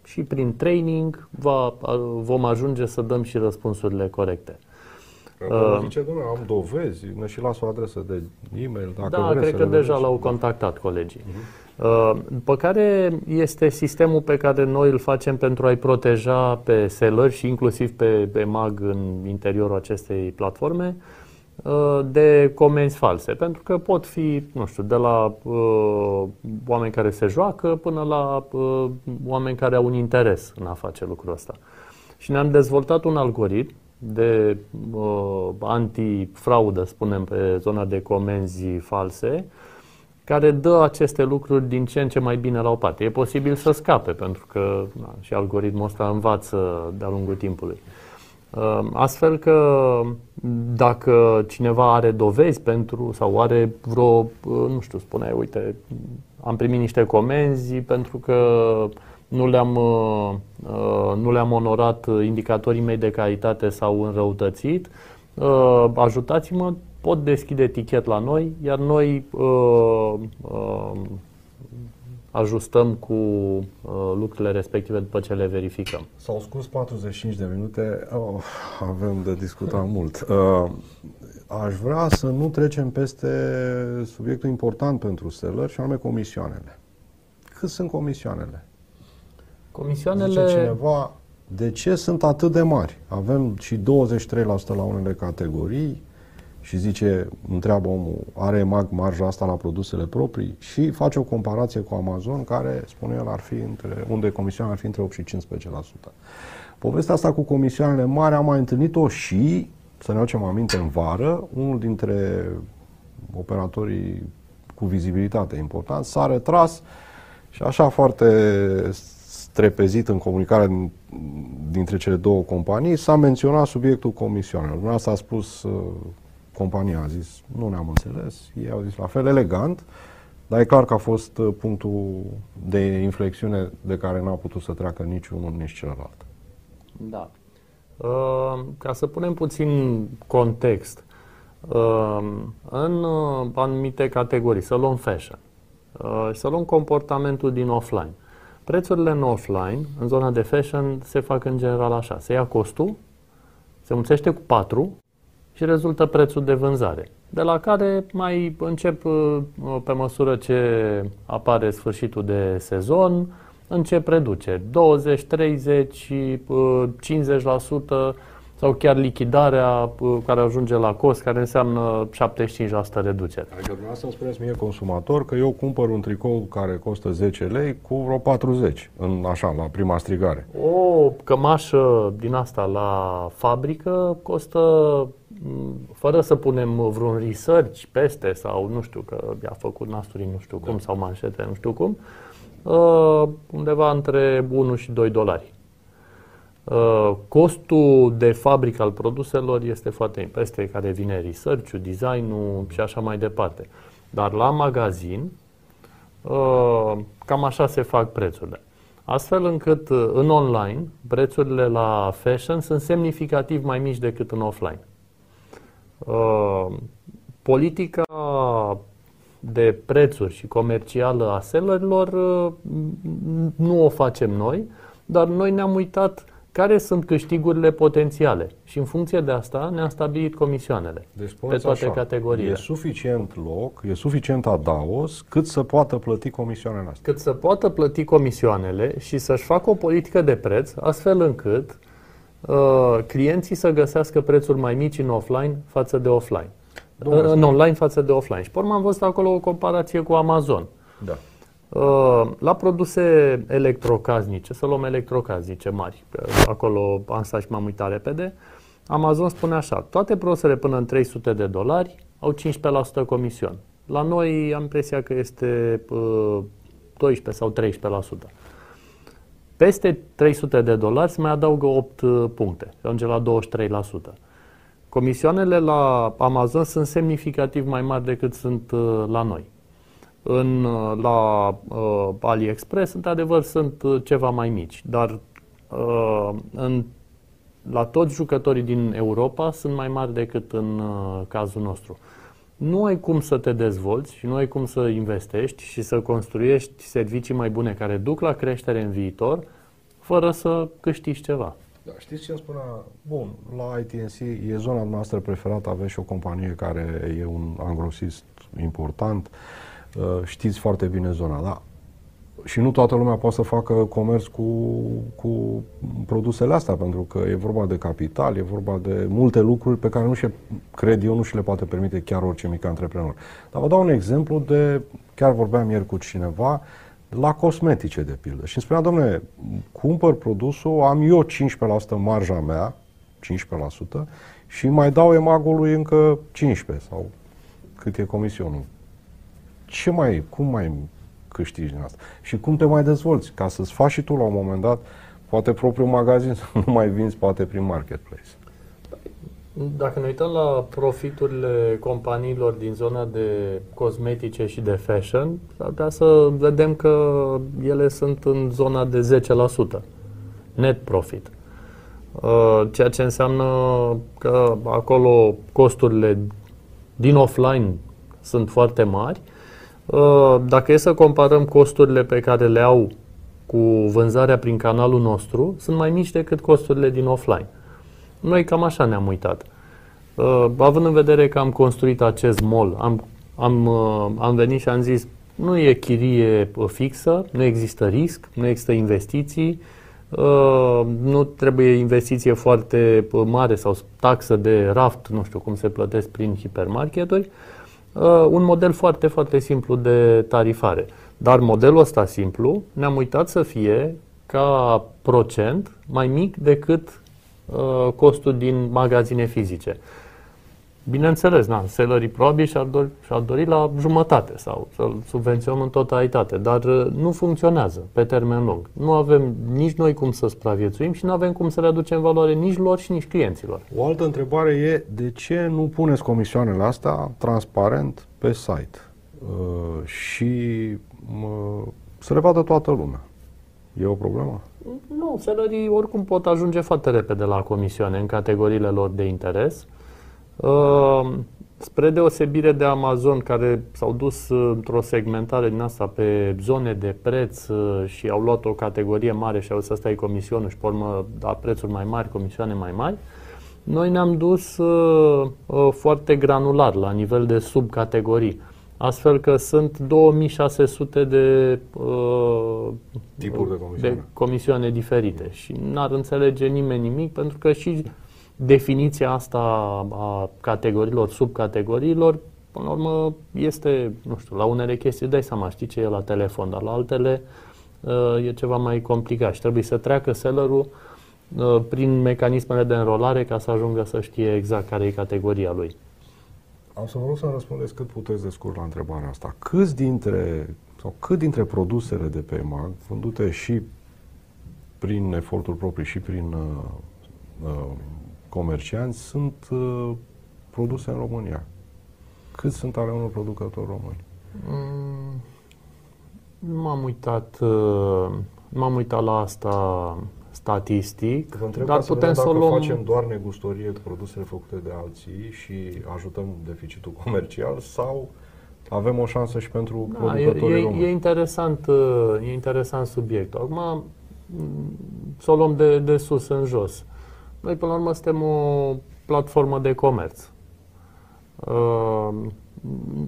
Și prin training va, uh, vom ajunge să dăm și răspunsurile corecte. Uh, zice, domnule, am dovezi, ne și las o adresă de e-mail. Dacă da, cred că deja l-au contactat colegii. Uh-huh. După care este sistemul pe care noi îl facem pentru a-i proteja pe seller și inclusiv pe, pe MAG în interiorul acestei platforme uh, de comenzi false. Pentru că pot fi, nu știu, de la uh, oameni care se joacă până la uh, oameni care au un interes în a face lucrul ăsta. Și ne-am dezvoltat un algoritm de uh, antifraudă, spunem, pe zona de comenzi false, care dă aceste lucruri din ce în ce mai bine la o parte. E posibil să scape, pentru că na, și algoritmul ăsta învață de-a lungul timpului. Uh, astfel că dacă cineva are dovezi pentru sau are vreo, uh, nu știu, spune, uite, am primit niște comenzi pentru că nu le-am, uh, uh, nu le-am onorat indicatorii mei de calitate sau înrăutățit, uh, ajutați-mă, pot deschide etichet la noi, iar noi ajustăm cu lucrurile respective după ce le verificăm. S-au scurs 45 de minute, oh, avem de discutat mult. Aș vrea să nu trecem peste subiectul important pentru seller și anume comisioanele. Cât sunt comisioanele? Comisioanele... Zice cineva, de ce sunt atât de mari? Avem și 23% la unele categorii și zice, întreabă omul, are mag marja asta la produsele proprii și face o comparație cu Amazon, care, spune el, ar fi între, unde comisioana ar fi între 8 și 15%. Povestea asta cu comisioanele mari am mai întâlnit-o și, să ne aducem aminte, în vară, unul dintre operatorii cu vizibilitate important s-a retras și așa foarte trepezit în comunicarea dintre cele două companii, s-a menționat subiectul comisioanelor. Dumneavoastră a spus, uh, compania a zis, nu ne-am înțeles, ei au zis la fel, elegant, dar e clar că a fost uh, punctul de inflexiune de care n-a putut să treacă nici unul, nici celălalt. Da. Uh, ca să punem puțin context, uh, în uh, anumite categorii, să luăm fashion, uh, să luăm comportamentul din offline. Prețurile în offline, în zona de fashion, se fac în general așa. Se ia costul, se mulțește cu 4 și rezultă prețul de vânzare. De la care mai încep, uh, pe măsură ce apare sfârșitul de sezon, încep reduceri. 20, 30, 50%, sau chiar lichidarea uh, care ajunge la cost, care înseamnă 75% reducere. Adică dumneavoastră îmi spuneți mie consumator că eu cumpăr un tricou care costă 10 lei cu vreo 40, în așa, la prima strigare. O cămașă din asta la fabrică costă, mm, fără să punem vreun research peste sau nu știu, că i-a făcut nasturi nu știu cum da. sau manșete nu știu cum, uh, undeva între 1 și 2 dolari. Uh, costul de fabrică al produselor este foarte peste care vine research-ul, design-ul și așa mai departe. Dar la magazin, uh, cam așa se fac prețurile. Astfel încât uh, în online prețurile la fashion sunt semnificativ mai mici decât în offline. Uh, politica de prețuri și comercială a sellerilor uh, nu o facem noi, dar noi ne-am uitat care sunt câștigurile potențiale și în funcție de asta ne-am stabilit comisioanele deci, pe toate așa, categoriile. E suficient loc, e suficient adaos cât să poată plăti comisioanele astea. Cât să poată plăti comisioanele și să-și facă o politică de preț astfel încât uh, clienții să găsească prețuri mai mici în offline față de offline. Domnule, în online față de offline. Și pe urmă am văzut acolo o comparație cu Amazon. Da. Uh, la produse electrocaznice, să luăm electrocaznice mari, acolo am stat și m-am uitat repede, Amazon spune așa, toate produsele până în 300 de dolari au 15% comision. La noi am impresia că este 12 uh, sau 13%. Peste 300 de dolari se mai adaugă 8 uh, puncte, ajunge la 23%. Comisioanele la Amazon sunt semnificativ mai mari decât sunt la noi în, la uh, AliExpress, într-adevăr, sunt uh, ceva mai mici, dar uh, în, la toți jucătorii din Europa sunt mai mari decât în uh, cazul nostru. Nu ai cum să te dezvolți și nu ai cum să investești și să construiești servicii mai bune care duc la creștere în viitor fără să câștigi ceva. Da, știți ce îmi spunea? Bun, la ITNC e zona noastră preferată, aveți și o companie care e un angrosist important. Uh, Uh, știți foarte bine zona, da? Și nu toată lumea poate să facă comerț cu, cu produsele astea, pentru că e vorba de capital, e vorba de multe lucruri pe care nu și cred eu, nu și le poate permite chiar orice mic antreprenor. Dar vă dau un exemplu de, chiar vorbeam ieri cu cineva, la cosmetice, de pildă. Și îmi spunea, domnule, cumpăr produsul, am eu 15% marja mea, 15%, și mai dau emagului încă 15 sau cât e comisionul ce mai, cum mai câștigi din asta? Și cum te mai dezvolți? Ca să-ți faci și tu la un moment dat, poate propriul magazin, să nu mai vinzi poate prin marketplace. Dacă ne uităm la profiturile companiilor din zona de cosmetice și de fashion, ar putea să vedem că ele sunt în zona de 10% net profit. Uh, ceea ce înseamnă că acolo costurile din offline sunt foarte mari Uh, dacă e să comparăm costurile pe care le au cu vânzarea prin canalul nostru, sunt mai mici decât costurile din offline. Noi cam așa ne-am uitat. Uh, având în vedere că am construit acest mall, am, am, uh, am venit și am zis nu e chirie fixă, nu există risc, nu există investiții, nu trebuie investiție foarte mare sau taxă de raft, nu știu cum se plătesc prin hipermarketuri. Uh, un model foarte, foarte simplu de tarifare. Dar modelul ăsta simplu ne-am uitat să fie ca procent mai mic decât uh, costul din magazine fizice. Bineînțeles, na, sellerii probabil și-ar dori, și-ar dori la jumătate sau să-l subvenționăm în totalitate, dar uh, nu funcționează pe termen lung. Nu avem nici noi cum să supraviețuim și nu avem cum să le aducem valoare nici lor și nici clienților. O altă întrebare e de ce nu puneți comisioanele astea transparent pe site uh, și uh, să le vadă toată lumea? E o problemă? Nu, sellerii oricum pot ajunge foarte repede la comisioane în categoriile lor de interes. Ehm, spre deosebire de Amazon, care s-au dus uh, într-o segmentare din asta pe zone de preț uh, și au luat o categorie mare și au să stai comisionul și pe urmă da prețuri mai mari, comisioane mai mari, noi ne-am dus uh, uh, foarte granular, la nivel de subcategorii. Astfel că sunt 2600 de, uh, tipuri de comisioane. de comisioane diferite și n-ar înțelege nimeni nimic pentru că și definiția asta a categoriilor, subcategoriilor, până la urmă, este, nu știu, la unele chestii dai seama, știi ce e la telefon, dar la altele uh, e ceva mai complicat și trebuie să treacă sellerul uh, prin mecanismele de înrolare ca să ajungă să știe exact care e categoria lui. Am să vă rog să răspundeți cât puteți de scurt la întrebarea asta. Câți dintre, sau cât dintre produsele de pe EMAG, vândute și prin efortul propriu și prin uh, uh, comercianți sunt uh, produse în România. Cât sunt ale unor producători români? Mm, m-am uitat uh, m-am uitat la asta statistic, Vă întreb dar ca să putem vedem să o dacă luăm... facem doar negustorie cu produsele făcute de alții și ajutăm deficitul comercial sau avem o șansă și pentru Da, producătorii e, e, români. e, interesant, uh, e interesant subiectul. Acum, m, să o luăm de, de sus în jos. Noi, până la urmă, suntem o platformă de comerț. Uh,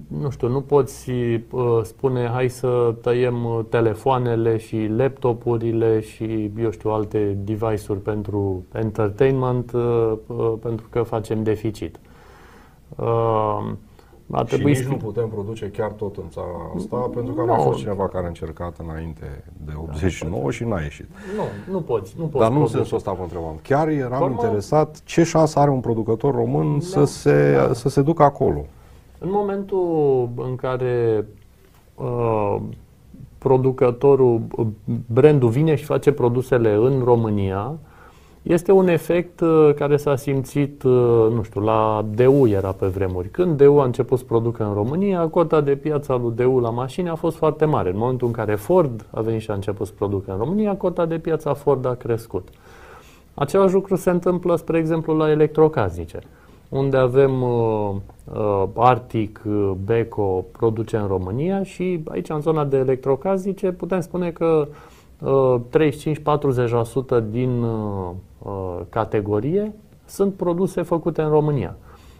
nu știu, nu poți uh, spune hai să tăiem uh, telefoanele și laptopurile și, eu știu, alte device-uri pentru entertainment uh, uh, pentru că facem deficit. Uh, a Și nici nu putem produce chiar tot în țara asta, pentru că a mai Nu. fost cineva care a încercat înainte de 89 și n-a ieșit. Nu, nu poți. Nu poți Dar nu în produce. sensul ăsta vă întrebam. Chiar eram Forma- interesat ce șansă are un producător român să, Da. se, Da. să se ducă acolo. În momentul în care uh, producătorul, uh, brandul vine și face produsele în România, este un efect uh, care s-a simțit, uh, nu știu, la DU era pe vremuri. Când DU a început să producă în România, cota de piață a lui DU la mașini a fost foarte mare. În momentul în care Ford a venit și a început să producă în România, cota de piață a Ford a crescut. Același lucru se întâmplă, spre exemplu, la electrocasnice, unde avem uh, uh, Arctic, uh, Beko produce în România și aici, în zona de electrocasnice, putem spune că uh, 35-40% din uh, uh, categorie sunt produse făcute în România.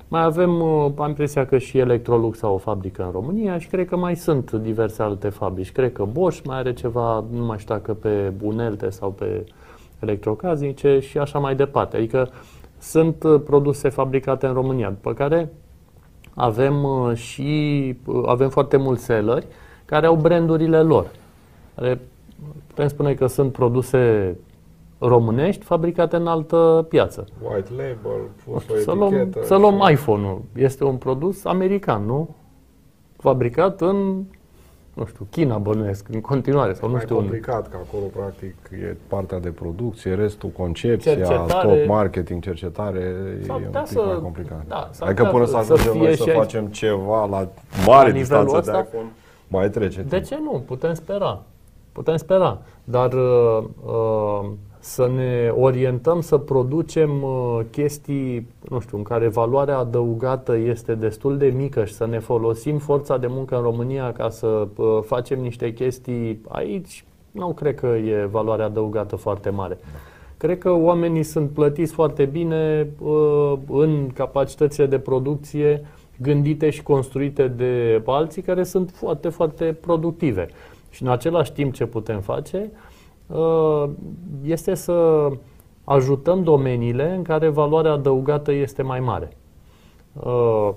Mai avem, uh, am impresia că și Electrolux au o fabrică în România și cred că mai sunt diverse alte fabrici. Cred că Bosch mai are ceva, nu mai știu dacă pe unelte sau pe electrocasnice și așa mai departe. Adică sunt uh, produse fabricate în România, după care avem uh, și uh, avem foarte mulți selleri care au brandurile lor. Care putem spune că sunt produse românești fabricate în altă piață. White label, pus pe Să luăm, etichetă. să luăm și- iPhone-ul. Este un produs american, nu? Fabricat în, nu știu, China bănuiesc, în continuare, sau nu mai știu unde. complicat, că acolo practic e partea de producție, restul concepția, Cercetare. top marketing, cercetare, S-ar e un putea pic să- mai complicat. da, s-ar adică putea până să să ajungem fie noi și să aici- facem ceva la mare La distanță nivelul de ăsta? iPhone, mai trece De timp. ce nu? Putem spera. Putem spera. Dar uh, uh, să ne orientăm să producem uh, chestii, nu știu, în care valoarea adăugată este destul de mică și să ne folosim forța de muncă în România ca să uh, facem niște chestii aici, nu cred că e valoare adăugată foarte mare. Cred că oamenii sunt plătiți foarte bine uh, în capacitățile de producție gândite și construite de alții care sunt foarte, foarte productive. Și în același timp ce putem face uh, este să ajutăm domeniile în care valoarea adăugată este mai mare. Uh,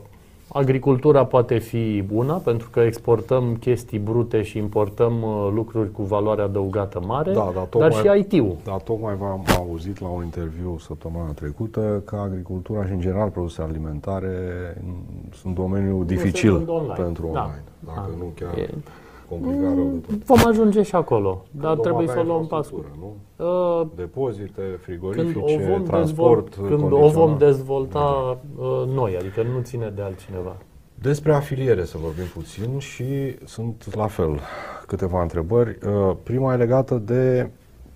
Agricultura poate fi una pentru că exportăm chestii brute și importăm uh, lucruri cu valoare adăugată mare, Da, da, dar tocmai- și IT-ul. Dar tocmai v-am auzit la un interviu săptămâna trecută că agricultura și în general produsele alimentare m, sunt domeniul dificil sunt online. pentru Da. online. Dacă Da. nu chiar E- complicat rău de tot. Vom ajunge și acolo, dar Vom trebuie avea să o luăm pas cu infrastructură, nu? Uh, Depozite, când frigorifice, o vom, transport dezvol- când o vom condiționat. dezvolta uh, noi, adică nu ține de altcineva. Despre afiliere să vorbim puțin și sunt la fel câteva întrebări. Uh, Prima e legată de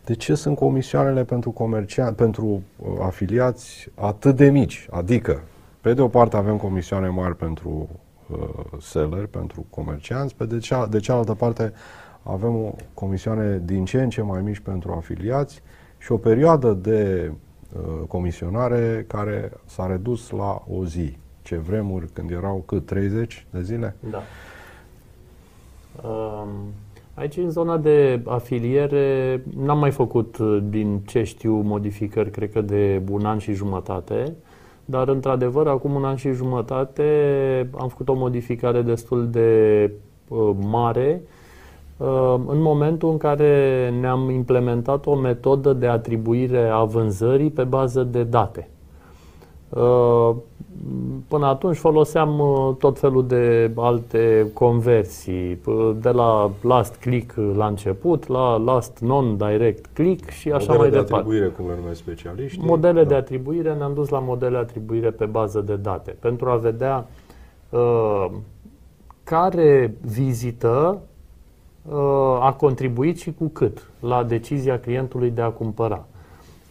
de ce sunt comisioanele pentru comercianți, pentru uh, afiliați atât de mici? Adică, pe de o parte avem comisioane mari pentru uh, seller, pentru comercianți, pe de, cea, de cealaltă parte avem o comisioane din ce în ce mai mici pentru afiliați și o perioadă de uh, comisionare care s-a redus la o zi. Ce vremuri când erau cât 30 de zile? Da. Um, Aici, în zona de afiliere, n-am mai făcut, uh, din ce știu, modificări, cred că de un an și jumătate, dar, într-adevăr, acum un an și jumătate am făcut o modificare destul de uh, mare uh, în momentul în care ne-am implementat o metodă de atribuire a vânzării pe bază de date. Uh, Până atunci foloseam uh, tot felul de alte conversii, uh, de la last click la început, la last non-direct click și așa Modele mai de departe. atribuire, cum le numesc specialiștii. Modele Da. de atribuire, ne-am dus la modele de atribuire pe bază de date, pentru a vedea uh, care vizită a contribuit și cu cât la decizia clientului de a cumpăra.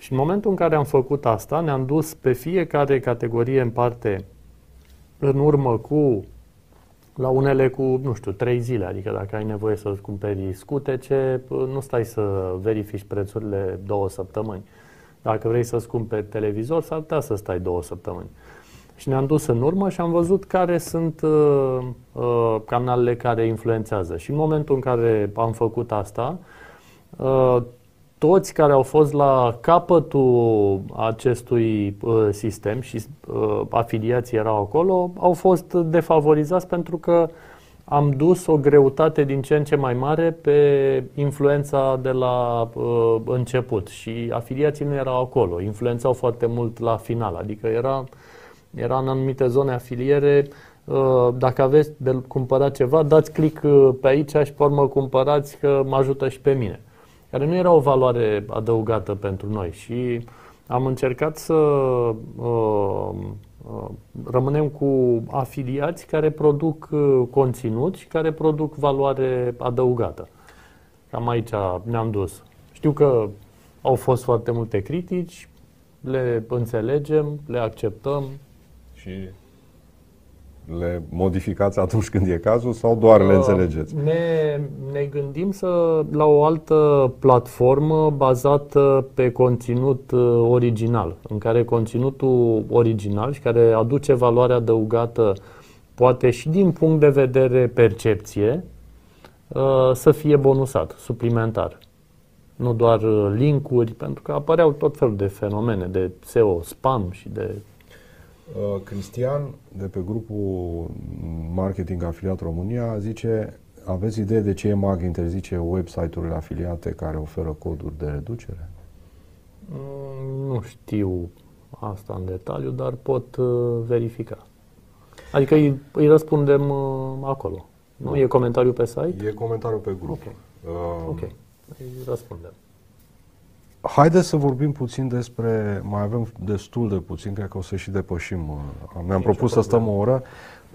Și în momentul în care am făcut asta, ne-am dus pe fiecare categorie în parte în urmă cu la unele cu, nu știu, trei zile, adică dacă ai nevoie să-ți cumperi scutece, nu stai să verifici prețurile două săptămâni. Dacă vrei să-ți cumperi televizor, s-ar putea să stai două săptămâni. Și ne-am dus în urmă și am văzut care sunt uh, uh, canalele care influențează. Și în momentul în care am făcut asta, uh, toți care au fost la capătul acestui uh, sistem și uh, afiliații erau acolo, au fost defavorizați pentru că am dus o greutate din ce în ce mai mare pe influența de la uh, început și afiliații nu erau acolo, influențau foarte mult la final, adică era, era în anumite zone afiliere uh, dacă aveți de cumpărat ceva, dați click uh, pe aici și pe urmă cumpărați că mă ajută și pe mine care nu era o valoare adăugată pentru noi și am încercat să uh, uh, rămânem cu afiliați care produc uh, conținut și care produc valoare adăugată. Cam aici ne-am dus. Știu că au fost foarte multe critici, le înțelegem, le acceptăm. Și le modificați atunci când e cazul sau doar le înțelegeți? Ne, ne gândim să la o altă platformă bazată pe conținut uh, original, în care conținutul original și care aduce valoare adăugată poate și din punct de vedere percepție uh, să fie bonusat, suplimentar. Nu doar uh, linkuri, pentru că apăreau tot felul de fenomene de SEO, spam și de Uh, Cristian, de pe grupul Marketing Afiliat România, zice aveți idee de ce EMAG interzice website-urile afiliate care oferă coduri de reducere? Mm, nu știu asta în detaliu, dar pot uh, verifica. Adică îi, îi răspundem uh, acolo. Nu? E comentariu pe site? E comentariu pe grup. Ok. Uh, ok. Îi răspundem. Haideți să vorbim puțin despre, mai avem destul de puțin, cred că o să și depășim. Uh, ne-am propus să stăm o oră.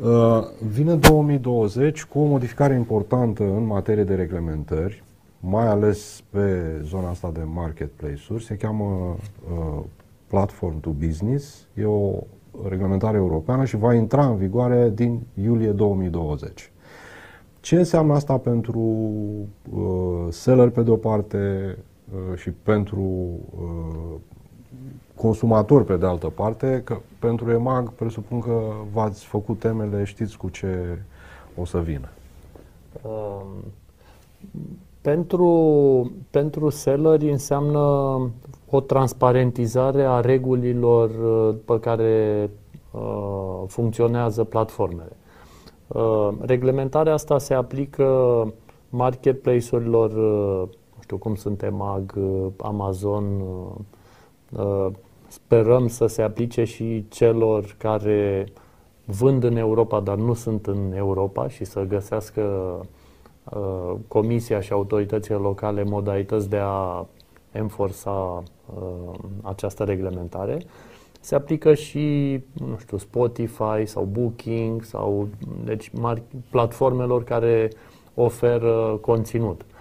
Uh, vine 2020 cu o modificare importantă în materie de reglementări, mai ales pe zona asta de marketplace-uri. Se cheamă uh, Platform to Business. E o reglementare europeană și va intra în vigoare din iulie 2020. Ce înseamnă asta pentru uh, seller pe de o parte, Uh, și pentru uh, consumator pe de altă parte, că pentru EMAG presupun că v-ați făcut temele, știți cu ce o să vină. Um, pentru, pentru selleri înseamnă o transparentizare a regulilor uh, pe care uh, funcționează platformele. Uh, reglementarea asta se aplică marketplace-urilor uh, știu cum suntem Mag, uh, Amazon, uh, uh, sperăm să se aplice și celor care vând în Europa, dar nu sunt în Europa și să găsească comisia și autoritățile locale modalități de a enforța această reglementare. Se aplică și, nu știu, Spotify sau Booking sau deci mari platformelor care oferă conținut. Ehm,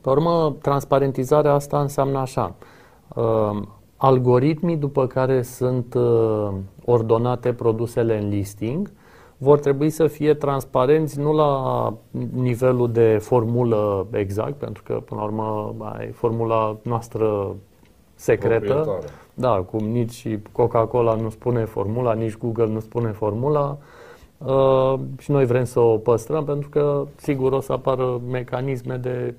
pe urmă, transparentizarea asta înseamnă așa. Ehm, algoritmii după care sunt ehm, ordonate produsele în listing vor trebui să fie transparenți nu la nivelul de formulă exact, pentru că, până la urmă, ai formula noastră secretă. Da, cum nici Coca-Cola nu spune formula, nici Google nu spune formula. Uh, și noi vrem să o păstrăm pentru că, sigur, o să apară mecanisme de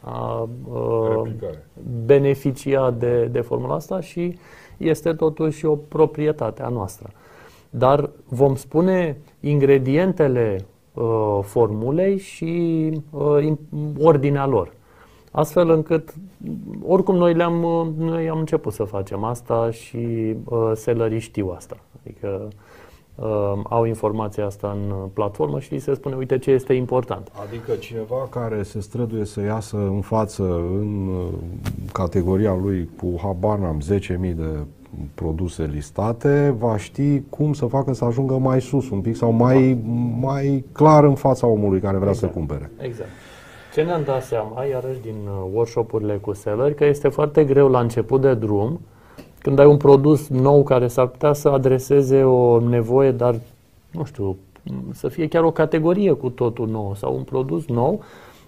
a uh, beneficia de, de formula asta și este totuși o proprietate a noastră. Dar vom spune ingredientele uh, formulei și uh, ordinea lor. Astfel încât, oricum noi, le-am, uh, noi am început să facem asta și uh, sellerii știu asta. Adică uh, uh, au informația asta în platformă și se spune, uite ce este important. Adică cineva care se străduie să iasă în față în uh, categoria lui cu habar n-am 10.000 de produse listate, va ști cum să facă să ajungă mai sus un pic sau mai, mai clar în fața omului care vrea exact. să cumpere. Exact. Ce ne-am dat seama, iarăși din uh, workshop-urile cu seller, că este foarte greu la început de drum, când ai un produs nou care s-ar putea să adreseze o nevoie, dar, nu știu, să fie chiar o categorie cu totul nou sau un produs nou,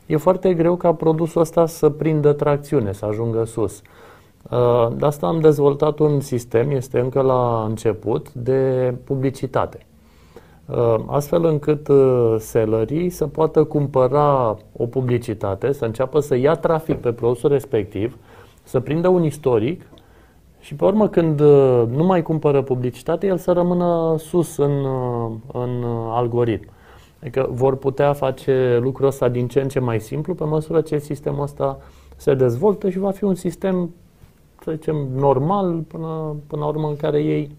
e foarte greu ca produsul ăsta să prindă tracțiune, să ajungă sus. Uh, de asta am dezvoltat un sistem, este încă la început, de publicitate. Uh, astfel încât uh, sellerii să poată cumpăra o publicitate, să înceapă să ia trafic pe produsul respectiv, să prindă un istoric și pe urmă când nu mai cumpără publicitate, el să rămână sus în, în algoritm. Adică vor putea face lucrul ăsta din ce în ce mai simplu pe măsură ce sistemul ăsta se dezvoltă și va fi un sistem să zicem, normal până, până la urmă în care ei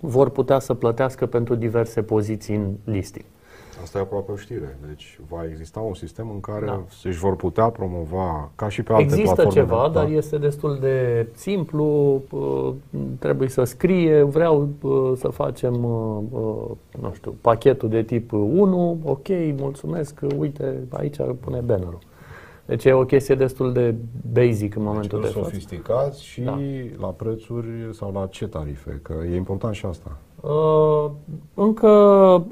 vor putea să plătească pentru diverse poziții în listing. Asta e aproape o știre. Deci va exista un sistem în care da. își vor putea promova ca și pe alte Există platforme. Există ceva, de, dar da. este destul de simplu. Trebuie să scrie, vreau să facem, nu știu, pachetul de tip 1, ok, mulțumesc, uite, aici pune bannerul. Deci e o chestie destul de basic în momentul deci, de față. sofisticați și da. la prețuri sau la ce tarife? Că e important și asta. Uh, încă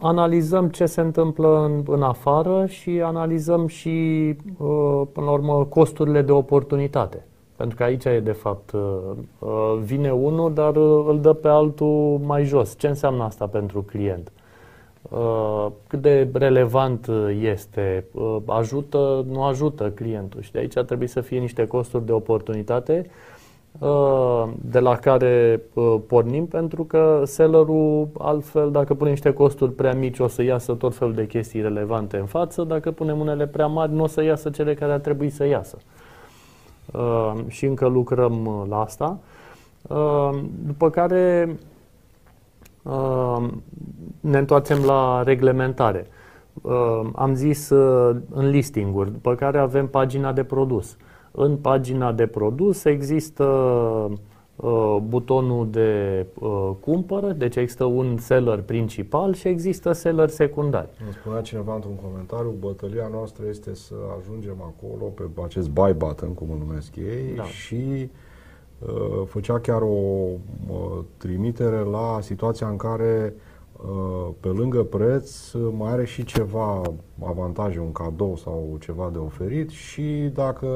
analizăm ce se întâmplă în, în afară și analizăm și, uh, până la urmă, costurile de oportunitate. Pentru că aici e, de fapt, uh, uh vine unul, dar uh, îl dă pe altul mai jos. Ce înseamnă asta pentru client? Uh, Uh, cât de relevant este, uh, ajută, nu ajută clientul și de aici trebuie să fie niște costuri de oportunitate uh, de la care pornim pentru că sellerul altfel dacă punem niște costuri prea mici o să iasă tot felul de chestii relevante în față, dacă punem unele prea mari nu o să iasă cele care ar trebui să iasă. Și încă lucrăm la asta. După care ne întoarcem la reglementare. Am zis în listinguri, după care avem pagina de produs. În pagina de produs există butonul de cumpără, deci există un seller principal și există seller secundari. Îmi spunea cineva într-un comentariu, bătălia noastră este să ajungem acolo pe acest buy button, cum îl numesc ei, da. și Uh, făcea chiar o trimitere la situația în care uh, pe lângă preț mai are și ceva avantaje, un cadou sau ceva de oferit și dacă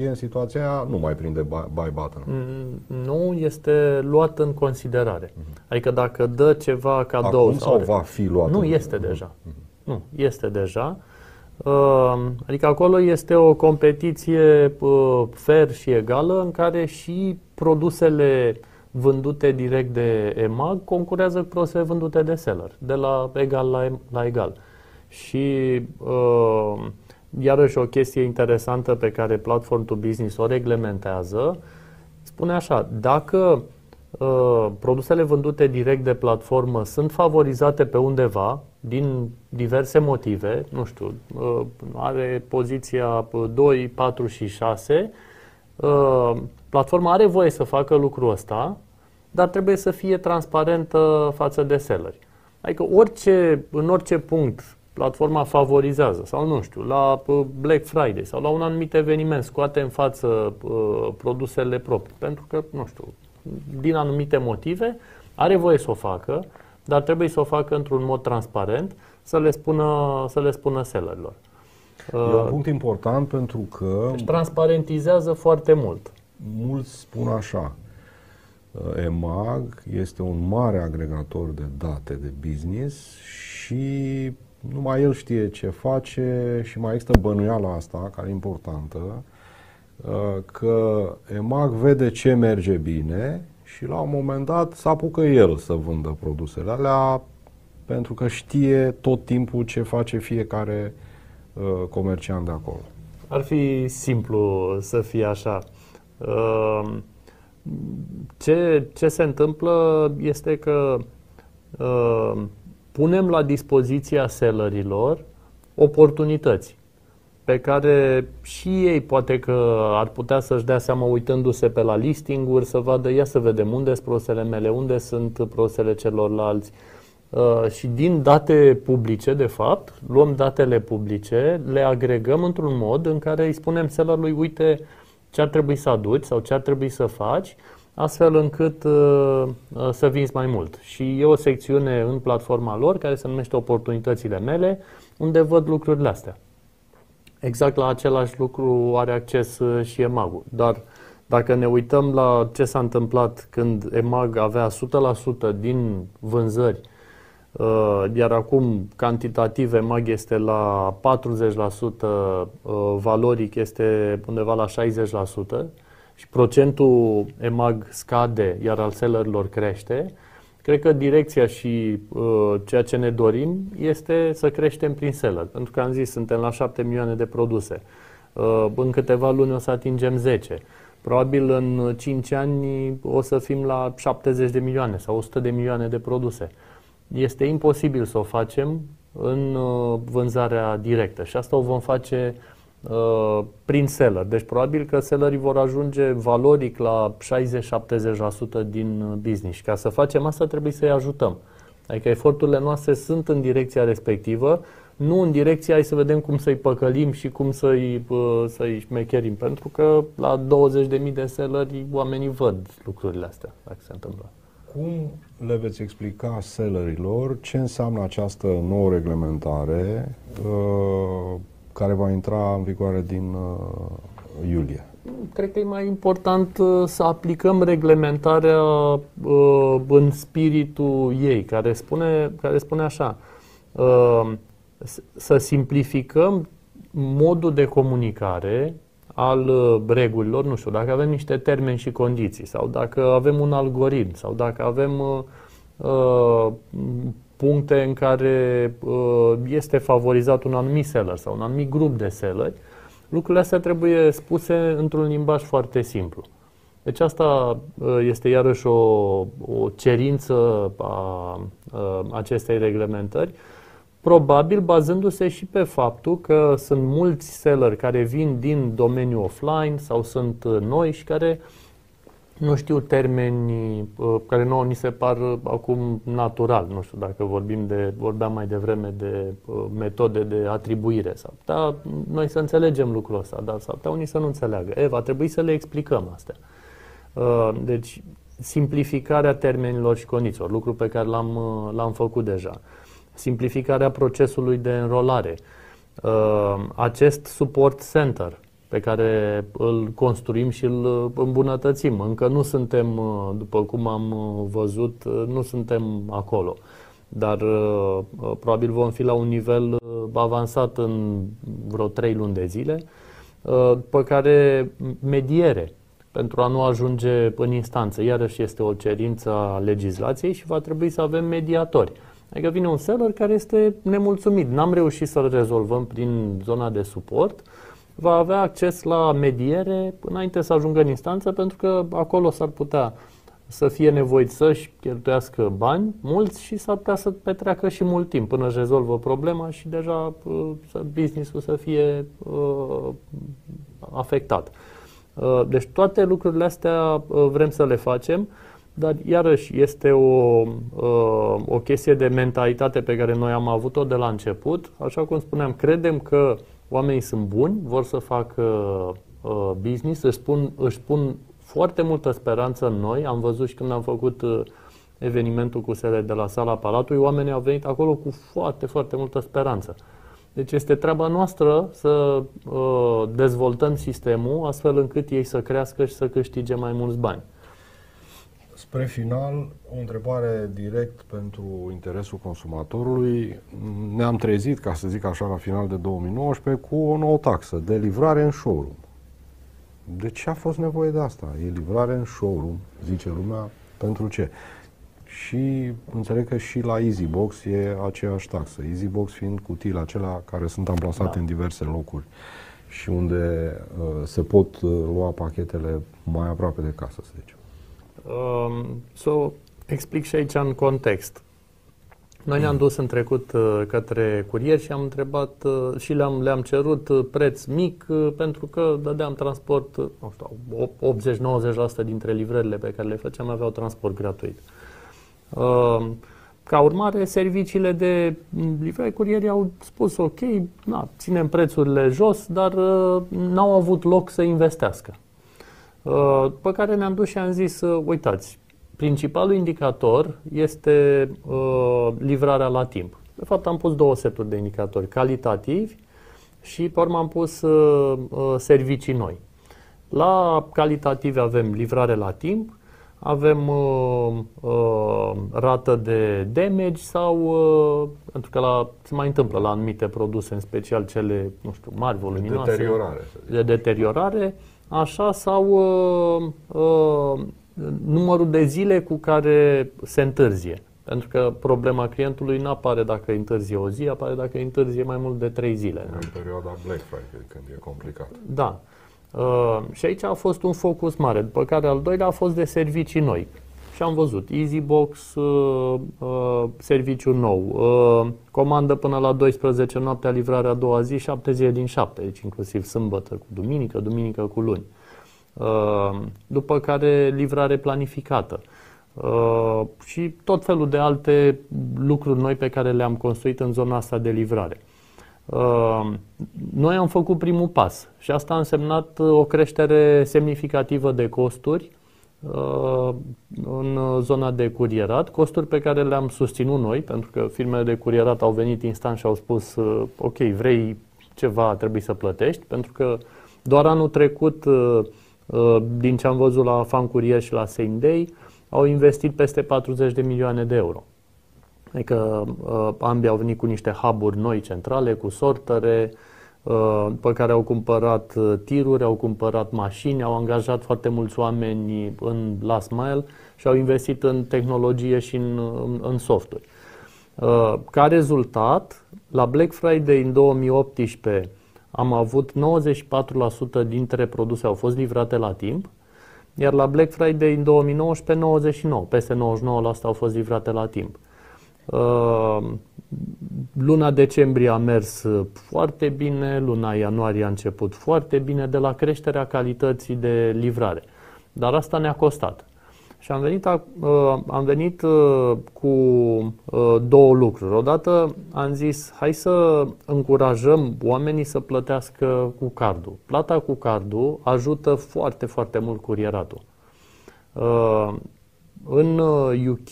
e în situația aia, nu mai prinde buy button. Mm, nu este luat în considerare. Uh-huh. Adică dacă dă ceva cadou Acum sau, sau va fi luat? Nu, este uh-huh. deja. Uh-huh. Nu, este deja. Ehm, adică acolo este o competiție fair și egală în care și produsele vândute direct de EMAG concurează cu produsele vândute de seller, de la egal la, la egal. Și uh, iarăși o chestie interesantă pe care Platform to Business o reglementează, spune așa, dacă uh, produsele vândute direct de platformă sunt favorizate pe undeva, din diverse motive, nu știu, uh, are poziția 2, 4 și 6, uh, platforma are voie să facă lucrul ăsta, dar trebuie să fie transparentă față de selleri. Adică orice, în orice punct platforma favorizează sau nu știu, la uh, Black Friday sau la un anumit eveniment scoate în față uh, produsele proprii, pentru că, nu știu, din anumite motive, are voie să o facă, dar trebuie să o facă într-un mod transparent, să le spună, să le spună sellerilor. E un uh, punct important pentru că... Deci transparentizează foarte mult. Mulți spun așa, uh, EMAG este un mare agregator de date de business și numai el știe ce face și mai există bănuiala asta, care e importantă, uh, că EMAG vede ce merge bine și la un moment dat să apucă el să vândă produsele alea pentru că știe tot timpul ce face fiecare uh, comerciant de acolo. Ar fi simplu să fie așa. Uh, ce, ce se întâmplă este că uh, punem la dispoziția sellerilor oportunități pe care și ei poate că ar putea să-și dea seama uitându-se pe la listinguri, să vadă, ia să vedem unde sunt prosele mele, unde sunt prosele celorlalți. Uh, și din date publice, de fapt, luăm datele publice, le agregăm într-un mod în care îi spunem sellerului, uite ce ar trebui să aduci sau ce ar trebui să faci, astfel încât uh, uh, să vinzi mai mult. Și e o secțiune în platforma lor care se numește Oportunitățile mele, unde văd lucrurile astea. Exact la același lucru are acces uh, și EMAG-ul. Dar dacă ne uităm la ce s-a întâmplat când EMAG avea 100% din vânzări, uh, iar acum cantitativ EMAG este la 40%, uh, valoric este undeva la 60% și procentul EMAG scade, iar al sellerilor crește, Cred că direcția și uh, ceea ce ne dorim este să creștem prin seller. Pentru că am zis, suntem la 7 milioane de produse. Uh, în câteva luni o să atingem 10. Probabil în 5 ani o să fim la 70 de milioane sau 100 de milioane de produse. Este imposibil să o facem în uh, vânzarea directă și asta o vom face uh, Uh, prin seller. Deci probabil că sellerii vor ajunge valoric la 60-70% din business. Și ca să facem asta trebuie să-i ajutăm. Adică eforturile noastre sunt în direcția respectivă, nu în direcția hai să vedem cum să-i păcălim și cum să-i, uh, să-i șmecherim. Pentru că la 20.000 de selleri oamenii văd lucrurile astea, dacă se întâmplă. Cum le veți explica sellerilor ce înseamnă această nouă reglementare uh, care va intra în vigoare din uh, iulie. Cred că e mai important uh, să aplicăm reglementarea uh, în spiritul ei, care spune, care spune așa, uh, să simplificăm modul de comunicare al uh, regulilor, nu știu, dacă avem niște termeni și condiții sau dacă avem un algoritm sau dacă avem uh, uh puncte în care uh, este favorizat un anumit seller sau un anumit grup de selleri, lucrurile astea trebuie spuse într-un limbaj foarte simplu. Deci asta uh, este iarăși o, o cerință a, a uh, acestei reglementări, probabil bazându-se și pe faptul că sunt mulți selleri care vin din domeniul offline sau sunt noi și care uh, nu știu termeni uh, care nouă ni se par uh, acum natural. Nu știu dacă vorbim de, vorbeam mai devreme de uh, metode de atribuire. Sau da, noi să înțelegem lucrul ăsta, dar s-ar putea unii să nu înțeleagă. E, va trebui să le explicăm astea. Deci, simplificarea termenilor și condițiilor, lucru pe care l-am, l-am făcut deja. Simplificarea procesului de înrolare. Acest support center, pe care îl construim și îl îmbunătățim. Încă nu suntem, după cum am văzut, nu suntem acolo. Dar probabil vom fi la un nivel avansat în vreo trei luni de zile, pe care mediere pentru a nu ajunge în instanță. Iarăși este o cerință a legislației și va trebui să avem mediatori. Adică vine un seller care este nemulțumit. N-am reușit să-l rezolvăm prin zona de suport, va avea acces la mediere înainte să ajungă în instanță, pentru că acolo s-ar putea să fie nevoit să-și cheltuiască bani mulți și s-ar putea să petreacă și mult timp până își rezolvă problema și deja uh, business-ul să fie uh, afectat. Uh, deci toate lucrurile astea uh, vrem să le facem, dar iarăși este o, uh, o chestie de mentalitate pe care noi am avut-o de la început. Așa cum spuneam, credem că Oamenii sunt buni, vor să facă uh, business, își pun, își pun foarte multă speranță în noi. Am văzut și când am făcut uh, evenimentul cu sele de la sala Palatului, oamenii au venit acolo cu foarte, foarte multă speranță. Deci este treaba noastră să uh, dezvoltăm sistemul astfel încât ei să crească și să câștige mai mulți bani. Spre final, o întrebare direct pentru interesul consumatorului. Ne-am trezit, ca să zic așa, la final de 2019 cu o nouă taxă de livrare în showroom. De ce a fost nevoie de asta? E livrare în showroom, zice lumea, pentru ce? Și înțeleg că și la EasyBox e aceeași taxă. EasyBox fiind cutiile acelea care sunt amplasate da. în diverse locuri și unde uh, se pot uh, lua pachetele mai aproape de casă, să zicem. Um, să o explic și aici în context. Noi ne-am dus în trecut uh, către curier și am întrebat uh, și le-am, le-am cerut uh, preț mic pentru că dădeam transport, nu știu, 80-90% dintre livrările pe care le făceam aveau transport gratuit. Ca urmare, serviciile de livrare curierii au spus ok, na, ținem prețurile jos, dar n-au avut loc să investească. Pe care ne-am dus și am zis, uitați, Principalul indicator este uh, livrarea la timp. De fapt, am pus două seturi de indicatori, calitativi și pe urmă am pus uh, uh, servicii noi. La calitative avem livrare la timp, avem uh, uh, rată de damage sau, uh, pentru că la, se mai întâmplă la anumite produse, în special cele, nu știu, mari, voluminoase. De deteriorare. De deteriorare, așa, sau uh, uh, numărul de zile cu care se întârzie. Pentru că problema clientului nu apare dacă întârzie o zi, apare dacă întârzie mai mult de trei zile. În perioada Black Friday, când e complicat. Da. Uh, și aici a fost un focus mare, după care al doilea a fost de servicii noi. Și am văzut EasyBox, uh, uh, serviciu nou, uh, comandă până la 12 noaptea, livrarea a doua zi, 7 zile din 7, deci inclusiv sâmbătă cu duminică, duminică cu luni. Uh, Uh, după care livrare planificată uh, și tot felul de alte lucruri noi pe care le-am construit în zona asta de livrare. Uh, noi am făcut primul pas și asta a însemnat o creștere semnificativă de costuri în zona de curierat, costuri pe care le-am susținut noi, pentru că firmele de curierat au venit instant și au spus ok, vrei ceva, trebuie să plătești, pentru că doar anul trecut Uh, din ce am văzut la Fan Courier și la Same Day, au investit peste 40 de milioane de euro. Adică uh, ambii au venit cu niște hub noi centrale, cu sortere, uh, pe care au cumpărat tiruri, au cumpărat mașini, au angajat foarte mulți oameni în last mile și au investit în tehnologie și în, în softuri. Ca rezultat, la Black Friday în 2018 am avut 94% dintre produse au fost livrate la timp, iar la Black Friday în 2019 99, peste 99% au fost livrate la timp. Uh, luna decembrie a mers foarte bine, luna ianuarie a început foarte bine de la creșterea calității de livrare. Dar asta ne-a costat. Și am venit, uh, am venit uh, cu uh, două lucruri. Odată am zis, hai să încurajăm oamenii să plătească cu cardul. Plata cu cardul ajută foarte, foarte mult curieratul. În UK,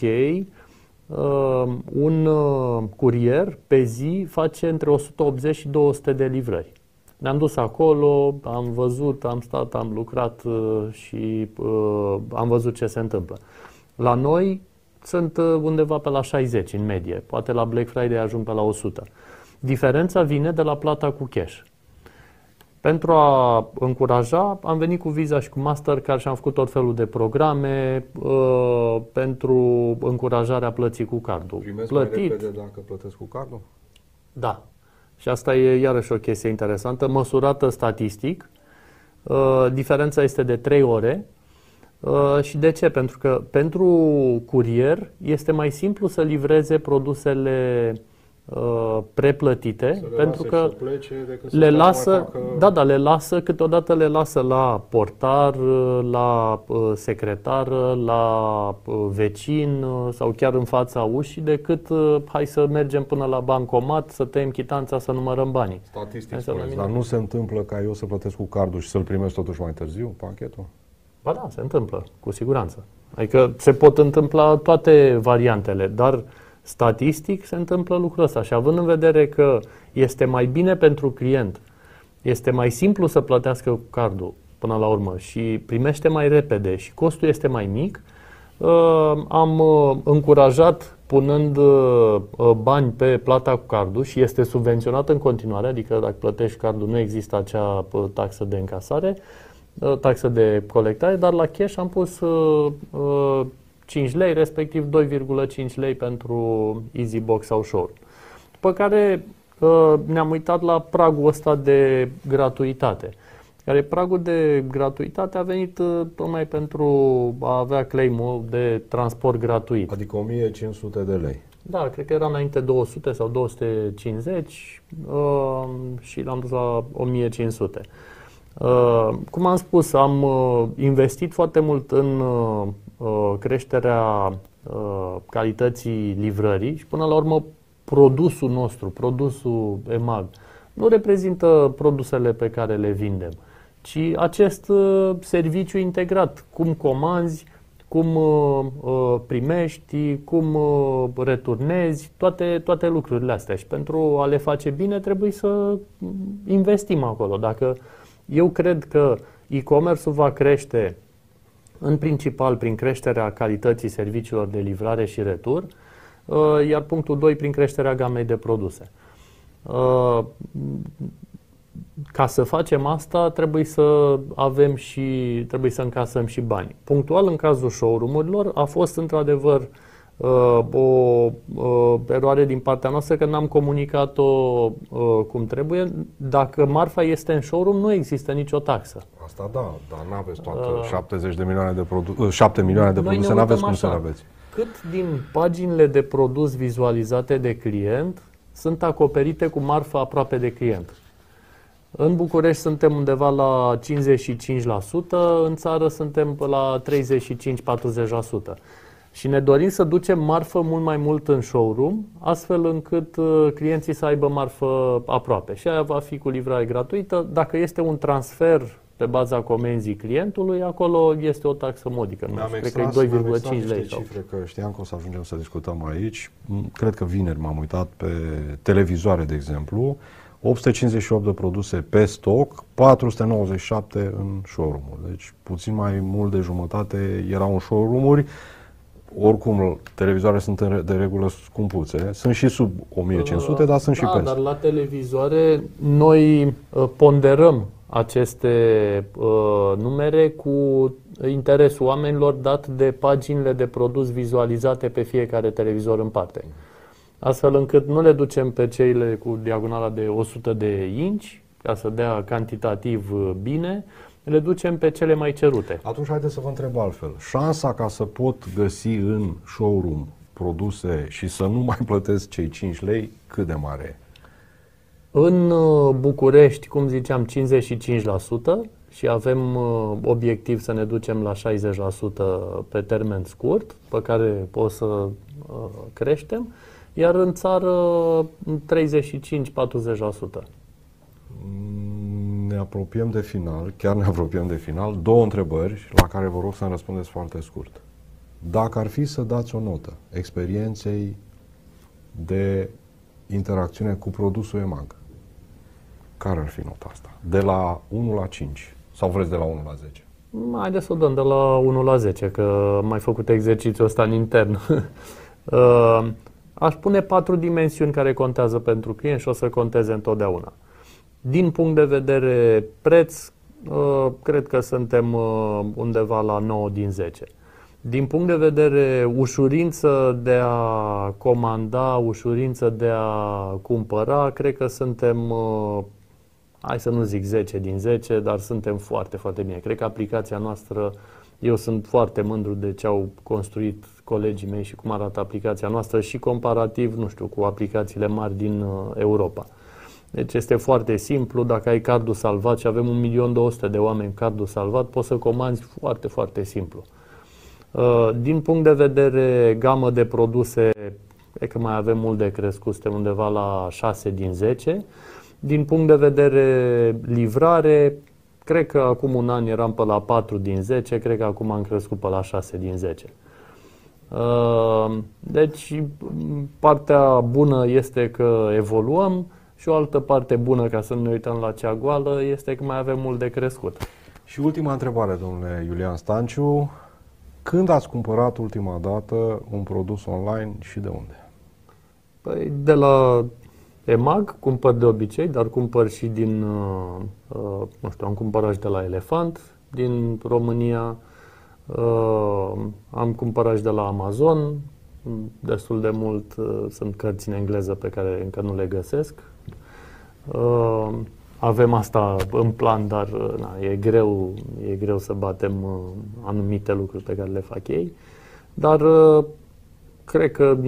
un curier pe zi face între 180 și 200 de livrări. Ne-am dus acolo, am văzut, am stat, am lucrat uh, și uh, am văzut ce se întâmplă. La noi sunt uh, undeva pe la 60 în medie, poate la Black Friday ajung pe la 100. Diferența vine de la plata cu cash. Pentru a încuraja, am venit cu Visa și cu Mastercard și am făcut tot felul de programe uh, pentru încurajarea plății cu cardul. Primesc Plătit. mai repede dacă plătesc cu cardul? Da, și asta e iarăși o chestie interesantă, măsurată statistic. Uh, diferența este de 3 ore. Uh, și de ce? Pentru că pentru curier este mai simplu să livreze produsele Uh, preplătite să pentru că plece le lasă, facă... da, da, le lasă, câteodată le lasă la portar, la uh, secretar, la uh, vecin sau chiar în fața ușii decât hai să mergem până la bancomat, să tăiem chitanța, să numărăm banii. Statistic spuneți, dar nu se întâmplă ca eu să plătesc cu cardul și să-l primesc totuși mai târziu, pachetul? Ba da, se întâmplă, cu siguranță. Adică se pot întâmpla toate variantele, dar Statistic se întâmplă lucrul ăsta și având în vedere că este mai bine pentru client, este mai simplu să plătească cu cardul până la urmă și primește mai repede și costul este mai mic, uh, am uh, încurajat punând uh, bani pe plata cu cardul și este subvenționat în continuare, adică dacă plătești cardul nu există acea taxă de încasare, taxă de colectare, dar la cash am pus 5 lei, respectiv 2,5 lei pentru EasyBox sau Shore. După care uh, ne-am uitat la pragul ăsta de gratuitate care pragul de gratuitate a venit uh, tocmai pentru a avea claim de transport gratuit. Adică 1500 de lei. Da, cred că era înainte 200 sau 250 uh, și l-am dus la 1500. Uh, cum am spus, am uh, investit foarte mult în uh, uh, creșterea uh, calității livrării și până la urmă produsul nostru, produsul EMAG, nu reprezintă produsele pe care le vindem, ci acest uh, serviciu integrat, cum comanzi, cum uh, uh, primești, cum uh, returnezi, toate, toate lucrurile astea. Și pentru a le face bine trebuie să investim acolo. Dacă eu cred că e-commerce-ul va crește în principal prin creșterea calității serviciilor de livrare și retur, iar punctul 2 prin creșterea gamei de produse. Ca să facem asta, trebuie să avem și trebuie să încasăm și bani. Punctual, în cazul showroom-urilor, a fost într-adevăr uh, o uh, eroare din partea noastră că n-am comunicat-o uh, cum trebuie. Dacă marfa este în showroom, nu există nicio taxă. Asta da, dar nu aveți toate uh, 70 de milioane de produse, 7 milioane de produse, nu aveți cum să le aveți. Cât din paginile de produs vizualizate de client sunt acoperite cu marfa aproape de client? În București suntem undeva la 55%, în țară suntem la 35-40%. Și ne dorim să ducem marfă mult mai mult în showroom, astfel încât uh, clienții să aibă marfă aproape. Și aia va fi cu livrare gratuită. Dacă este un transfer pe baza comenzii clientului, acolo este o taxă modică. Nu știu, cred că e 2,5 lei. Sau... cifre că știam că o să ajungem să discutăm aici. Cred că vineri m-am uitat pe televizoare, de exemplu, 858 de produse pe stoc, 497 în showroom-uri. Deci puțin mai mult de jumătate erau în showroom-uri. Oricum, televizoare sunt de regulă scumpuțe. Sunt și sub 1500, uh, dar sunt da, și peste. dar la televizoare noi uh, ponderăm aceste uh, numere cu interesul oamenilor dat de paginile de produs vizualizate pe fiecare televizor în parte astfel încât nu le ducem pe cele cu diagonala de 100 de inci, ca să dea cantitativ uh, bine, le ducem pe cele mai cerute. Atunci haideți să vă întreb altfel. Șansa ca să pot găsi în showroom produse și să nu mai plătesc cei 5 lei, cât de mare e? În uh, București, cum ziceam, 55% și avem uh, obiectiv să ne ducem la 60% pe termen scurt, pe care o să creștem iar în țară 35-40%. Ne apropiem de final, chiar ne apropiem de final. Două întrebări la care vă rog să-mi răspundeți foarte scurt. Dacă ar fi să dați o notă experienței de interacțiune cu produsul EMAG, care ar fi nota asta? De la 1 la 5 sau vreți de la 1 la 10? Haideți să o dăm de la 1 la 10, că am mai făcut exercițiul ăsta în intern. Uh, Aș pune patru dimensiuni care contează pentru client și o să conteze întotdeauna. Din punct de vedere preț, uh, cred că suntem uh, undeva la 9 din 10. Din punct de vedere ușurință de a comanda, ușurință de a cumpăra, cred că suntem, uh, hai să nu zic 10 din 10, dar suntem foarte, foarte bine. Cred că aplicația noastră, eu sunt foarte mândru de ce au construit colegii mei și cum arată aplicația noastră și comparativ, nu știu, cu aplicațiile mari din uh, Europa. Deci este foarte simplu, dacă ai cardul salvat și avem 1.200.000 de oameni cardul salvat, poți să comanzi foarte, foarte simplu. Uh, din punct de vedere gamă de produse, e că mai avem mult de crescut, suntem undeva la 6 din 10. Din punct de vedere livrare, cred că acum un an eram pe la 4 din 10, cred că acum am crescut pe la 6 din 10. Ehm, deci, partea bună este că evoluăm și o altă parte bună, ca să nu ne uităm la cea goală, este că mai avem mult de crescut. Și ultima întrebare, domnule Iulian Stanciu. Când ați cumpărat ultima dată un produs online și de unde? Păi de la EMAG cumpăr de obicei, dar cumpăr și din, uh, uh, nu știu, am cumpărat și de la Elefant, din România, Uh, am cumpărat și de la Amazon, destul de mult uh, sunt cărți în engleză pe care încă nu le găsesc. Uh, avem asta în plan, dar uh, na, e, greu, e greu să batem uh, anumite lucruri pe care le fac ei. Dar uh, cred că 95%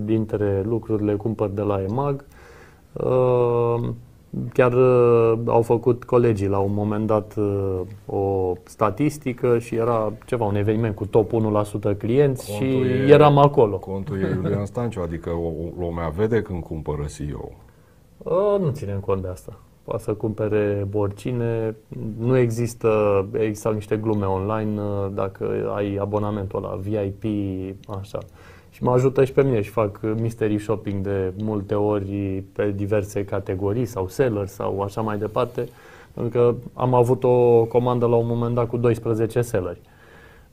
dintre lucrurile cumpăr de la EMAG. Uh, chiar uh, au făcut colegii la un moment dat uh, o statistică și era ceva, un eveniment cu top 1% clienți contul și e, eram acolo. Contul e Iulian Stanciu, adică lumea vede când cumpără CEO. Nu ținem cont de asta poate să cumpere oricine. Nu există, există niște glume online uh, dacă ai abonamentul la VIP, așa. Și mă ajută și pe mine și fac mystery shopping de multe ori pe diverse categorii sau seller sau așa mai departe. Pentru că am avut o comandă la un moment dat cu 12 selleri.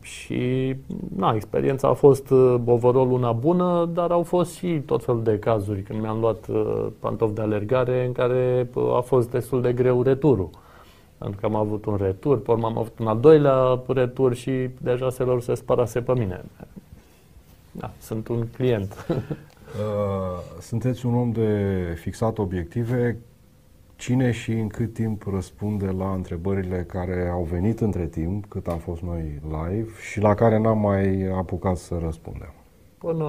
Și na, experiența a fost uh, overall una bună, dar au fost și tot felul de cazuri când mi-am luat uh, pantofi de alergare în care uh, a fost destul de greu returul. Pentru că am avut un retur, pe urmă am avut un al doilea retur și deja se lor se sparase pe mine. Da, sunt un client. Sunteți un om de fixat obiective Cine și în cât timp răspunde la întrebările care au venit între timp, cât am fost noi live și la care n-am mai apucat să răspundem? Până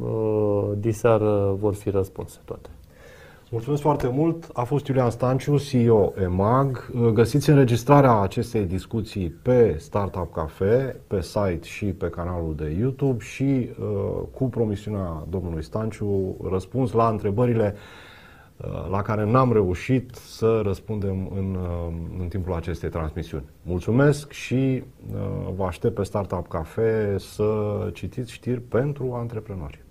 uh, diseară vor fi răspunse toate. Mulțumesc foarte mult. A fost Iulian Stanciu, CEO EMAG. Găsiți înregistrarea acestei discuții pe Startup Cafe, pe site și pe canalul de YouTube și uh, cu promisiunea domnului Stanciu răspuns la întrebările la care n-am reușit să răspundem în, uh, în timpul acestei transmisiuni. Mulțumesc și uh, vă aștept pe Startup Cafe să citiți știri pentru antreprenori.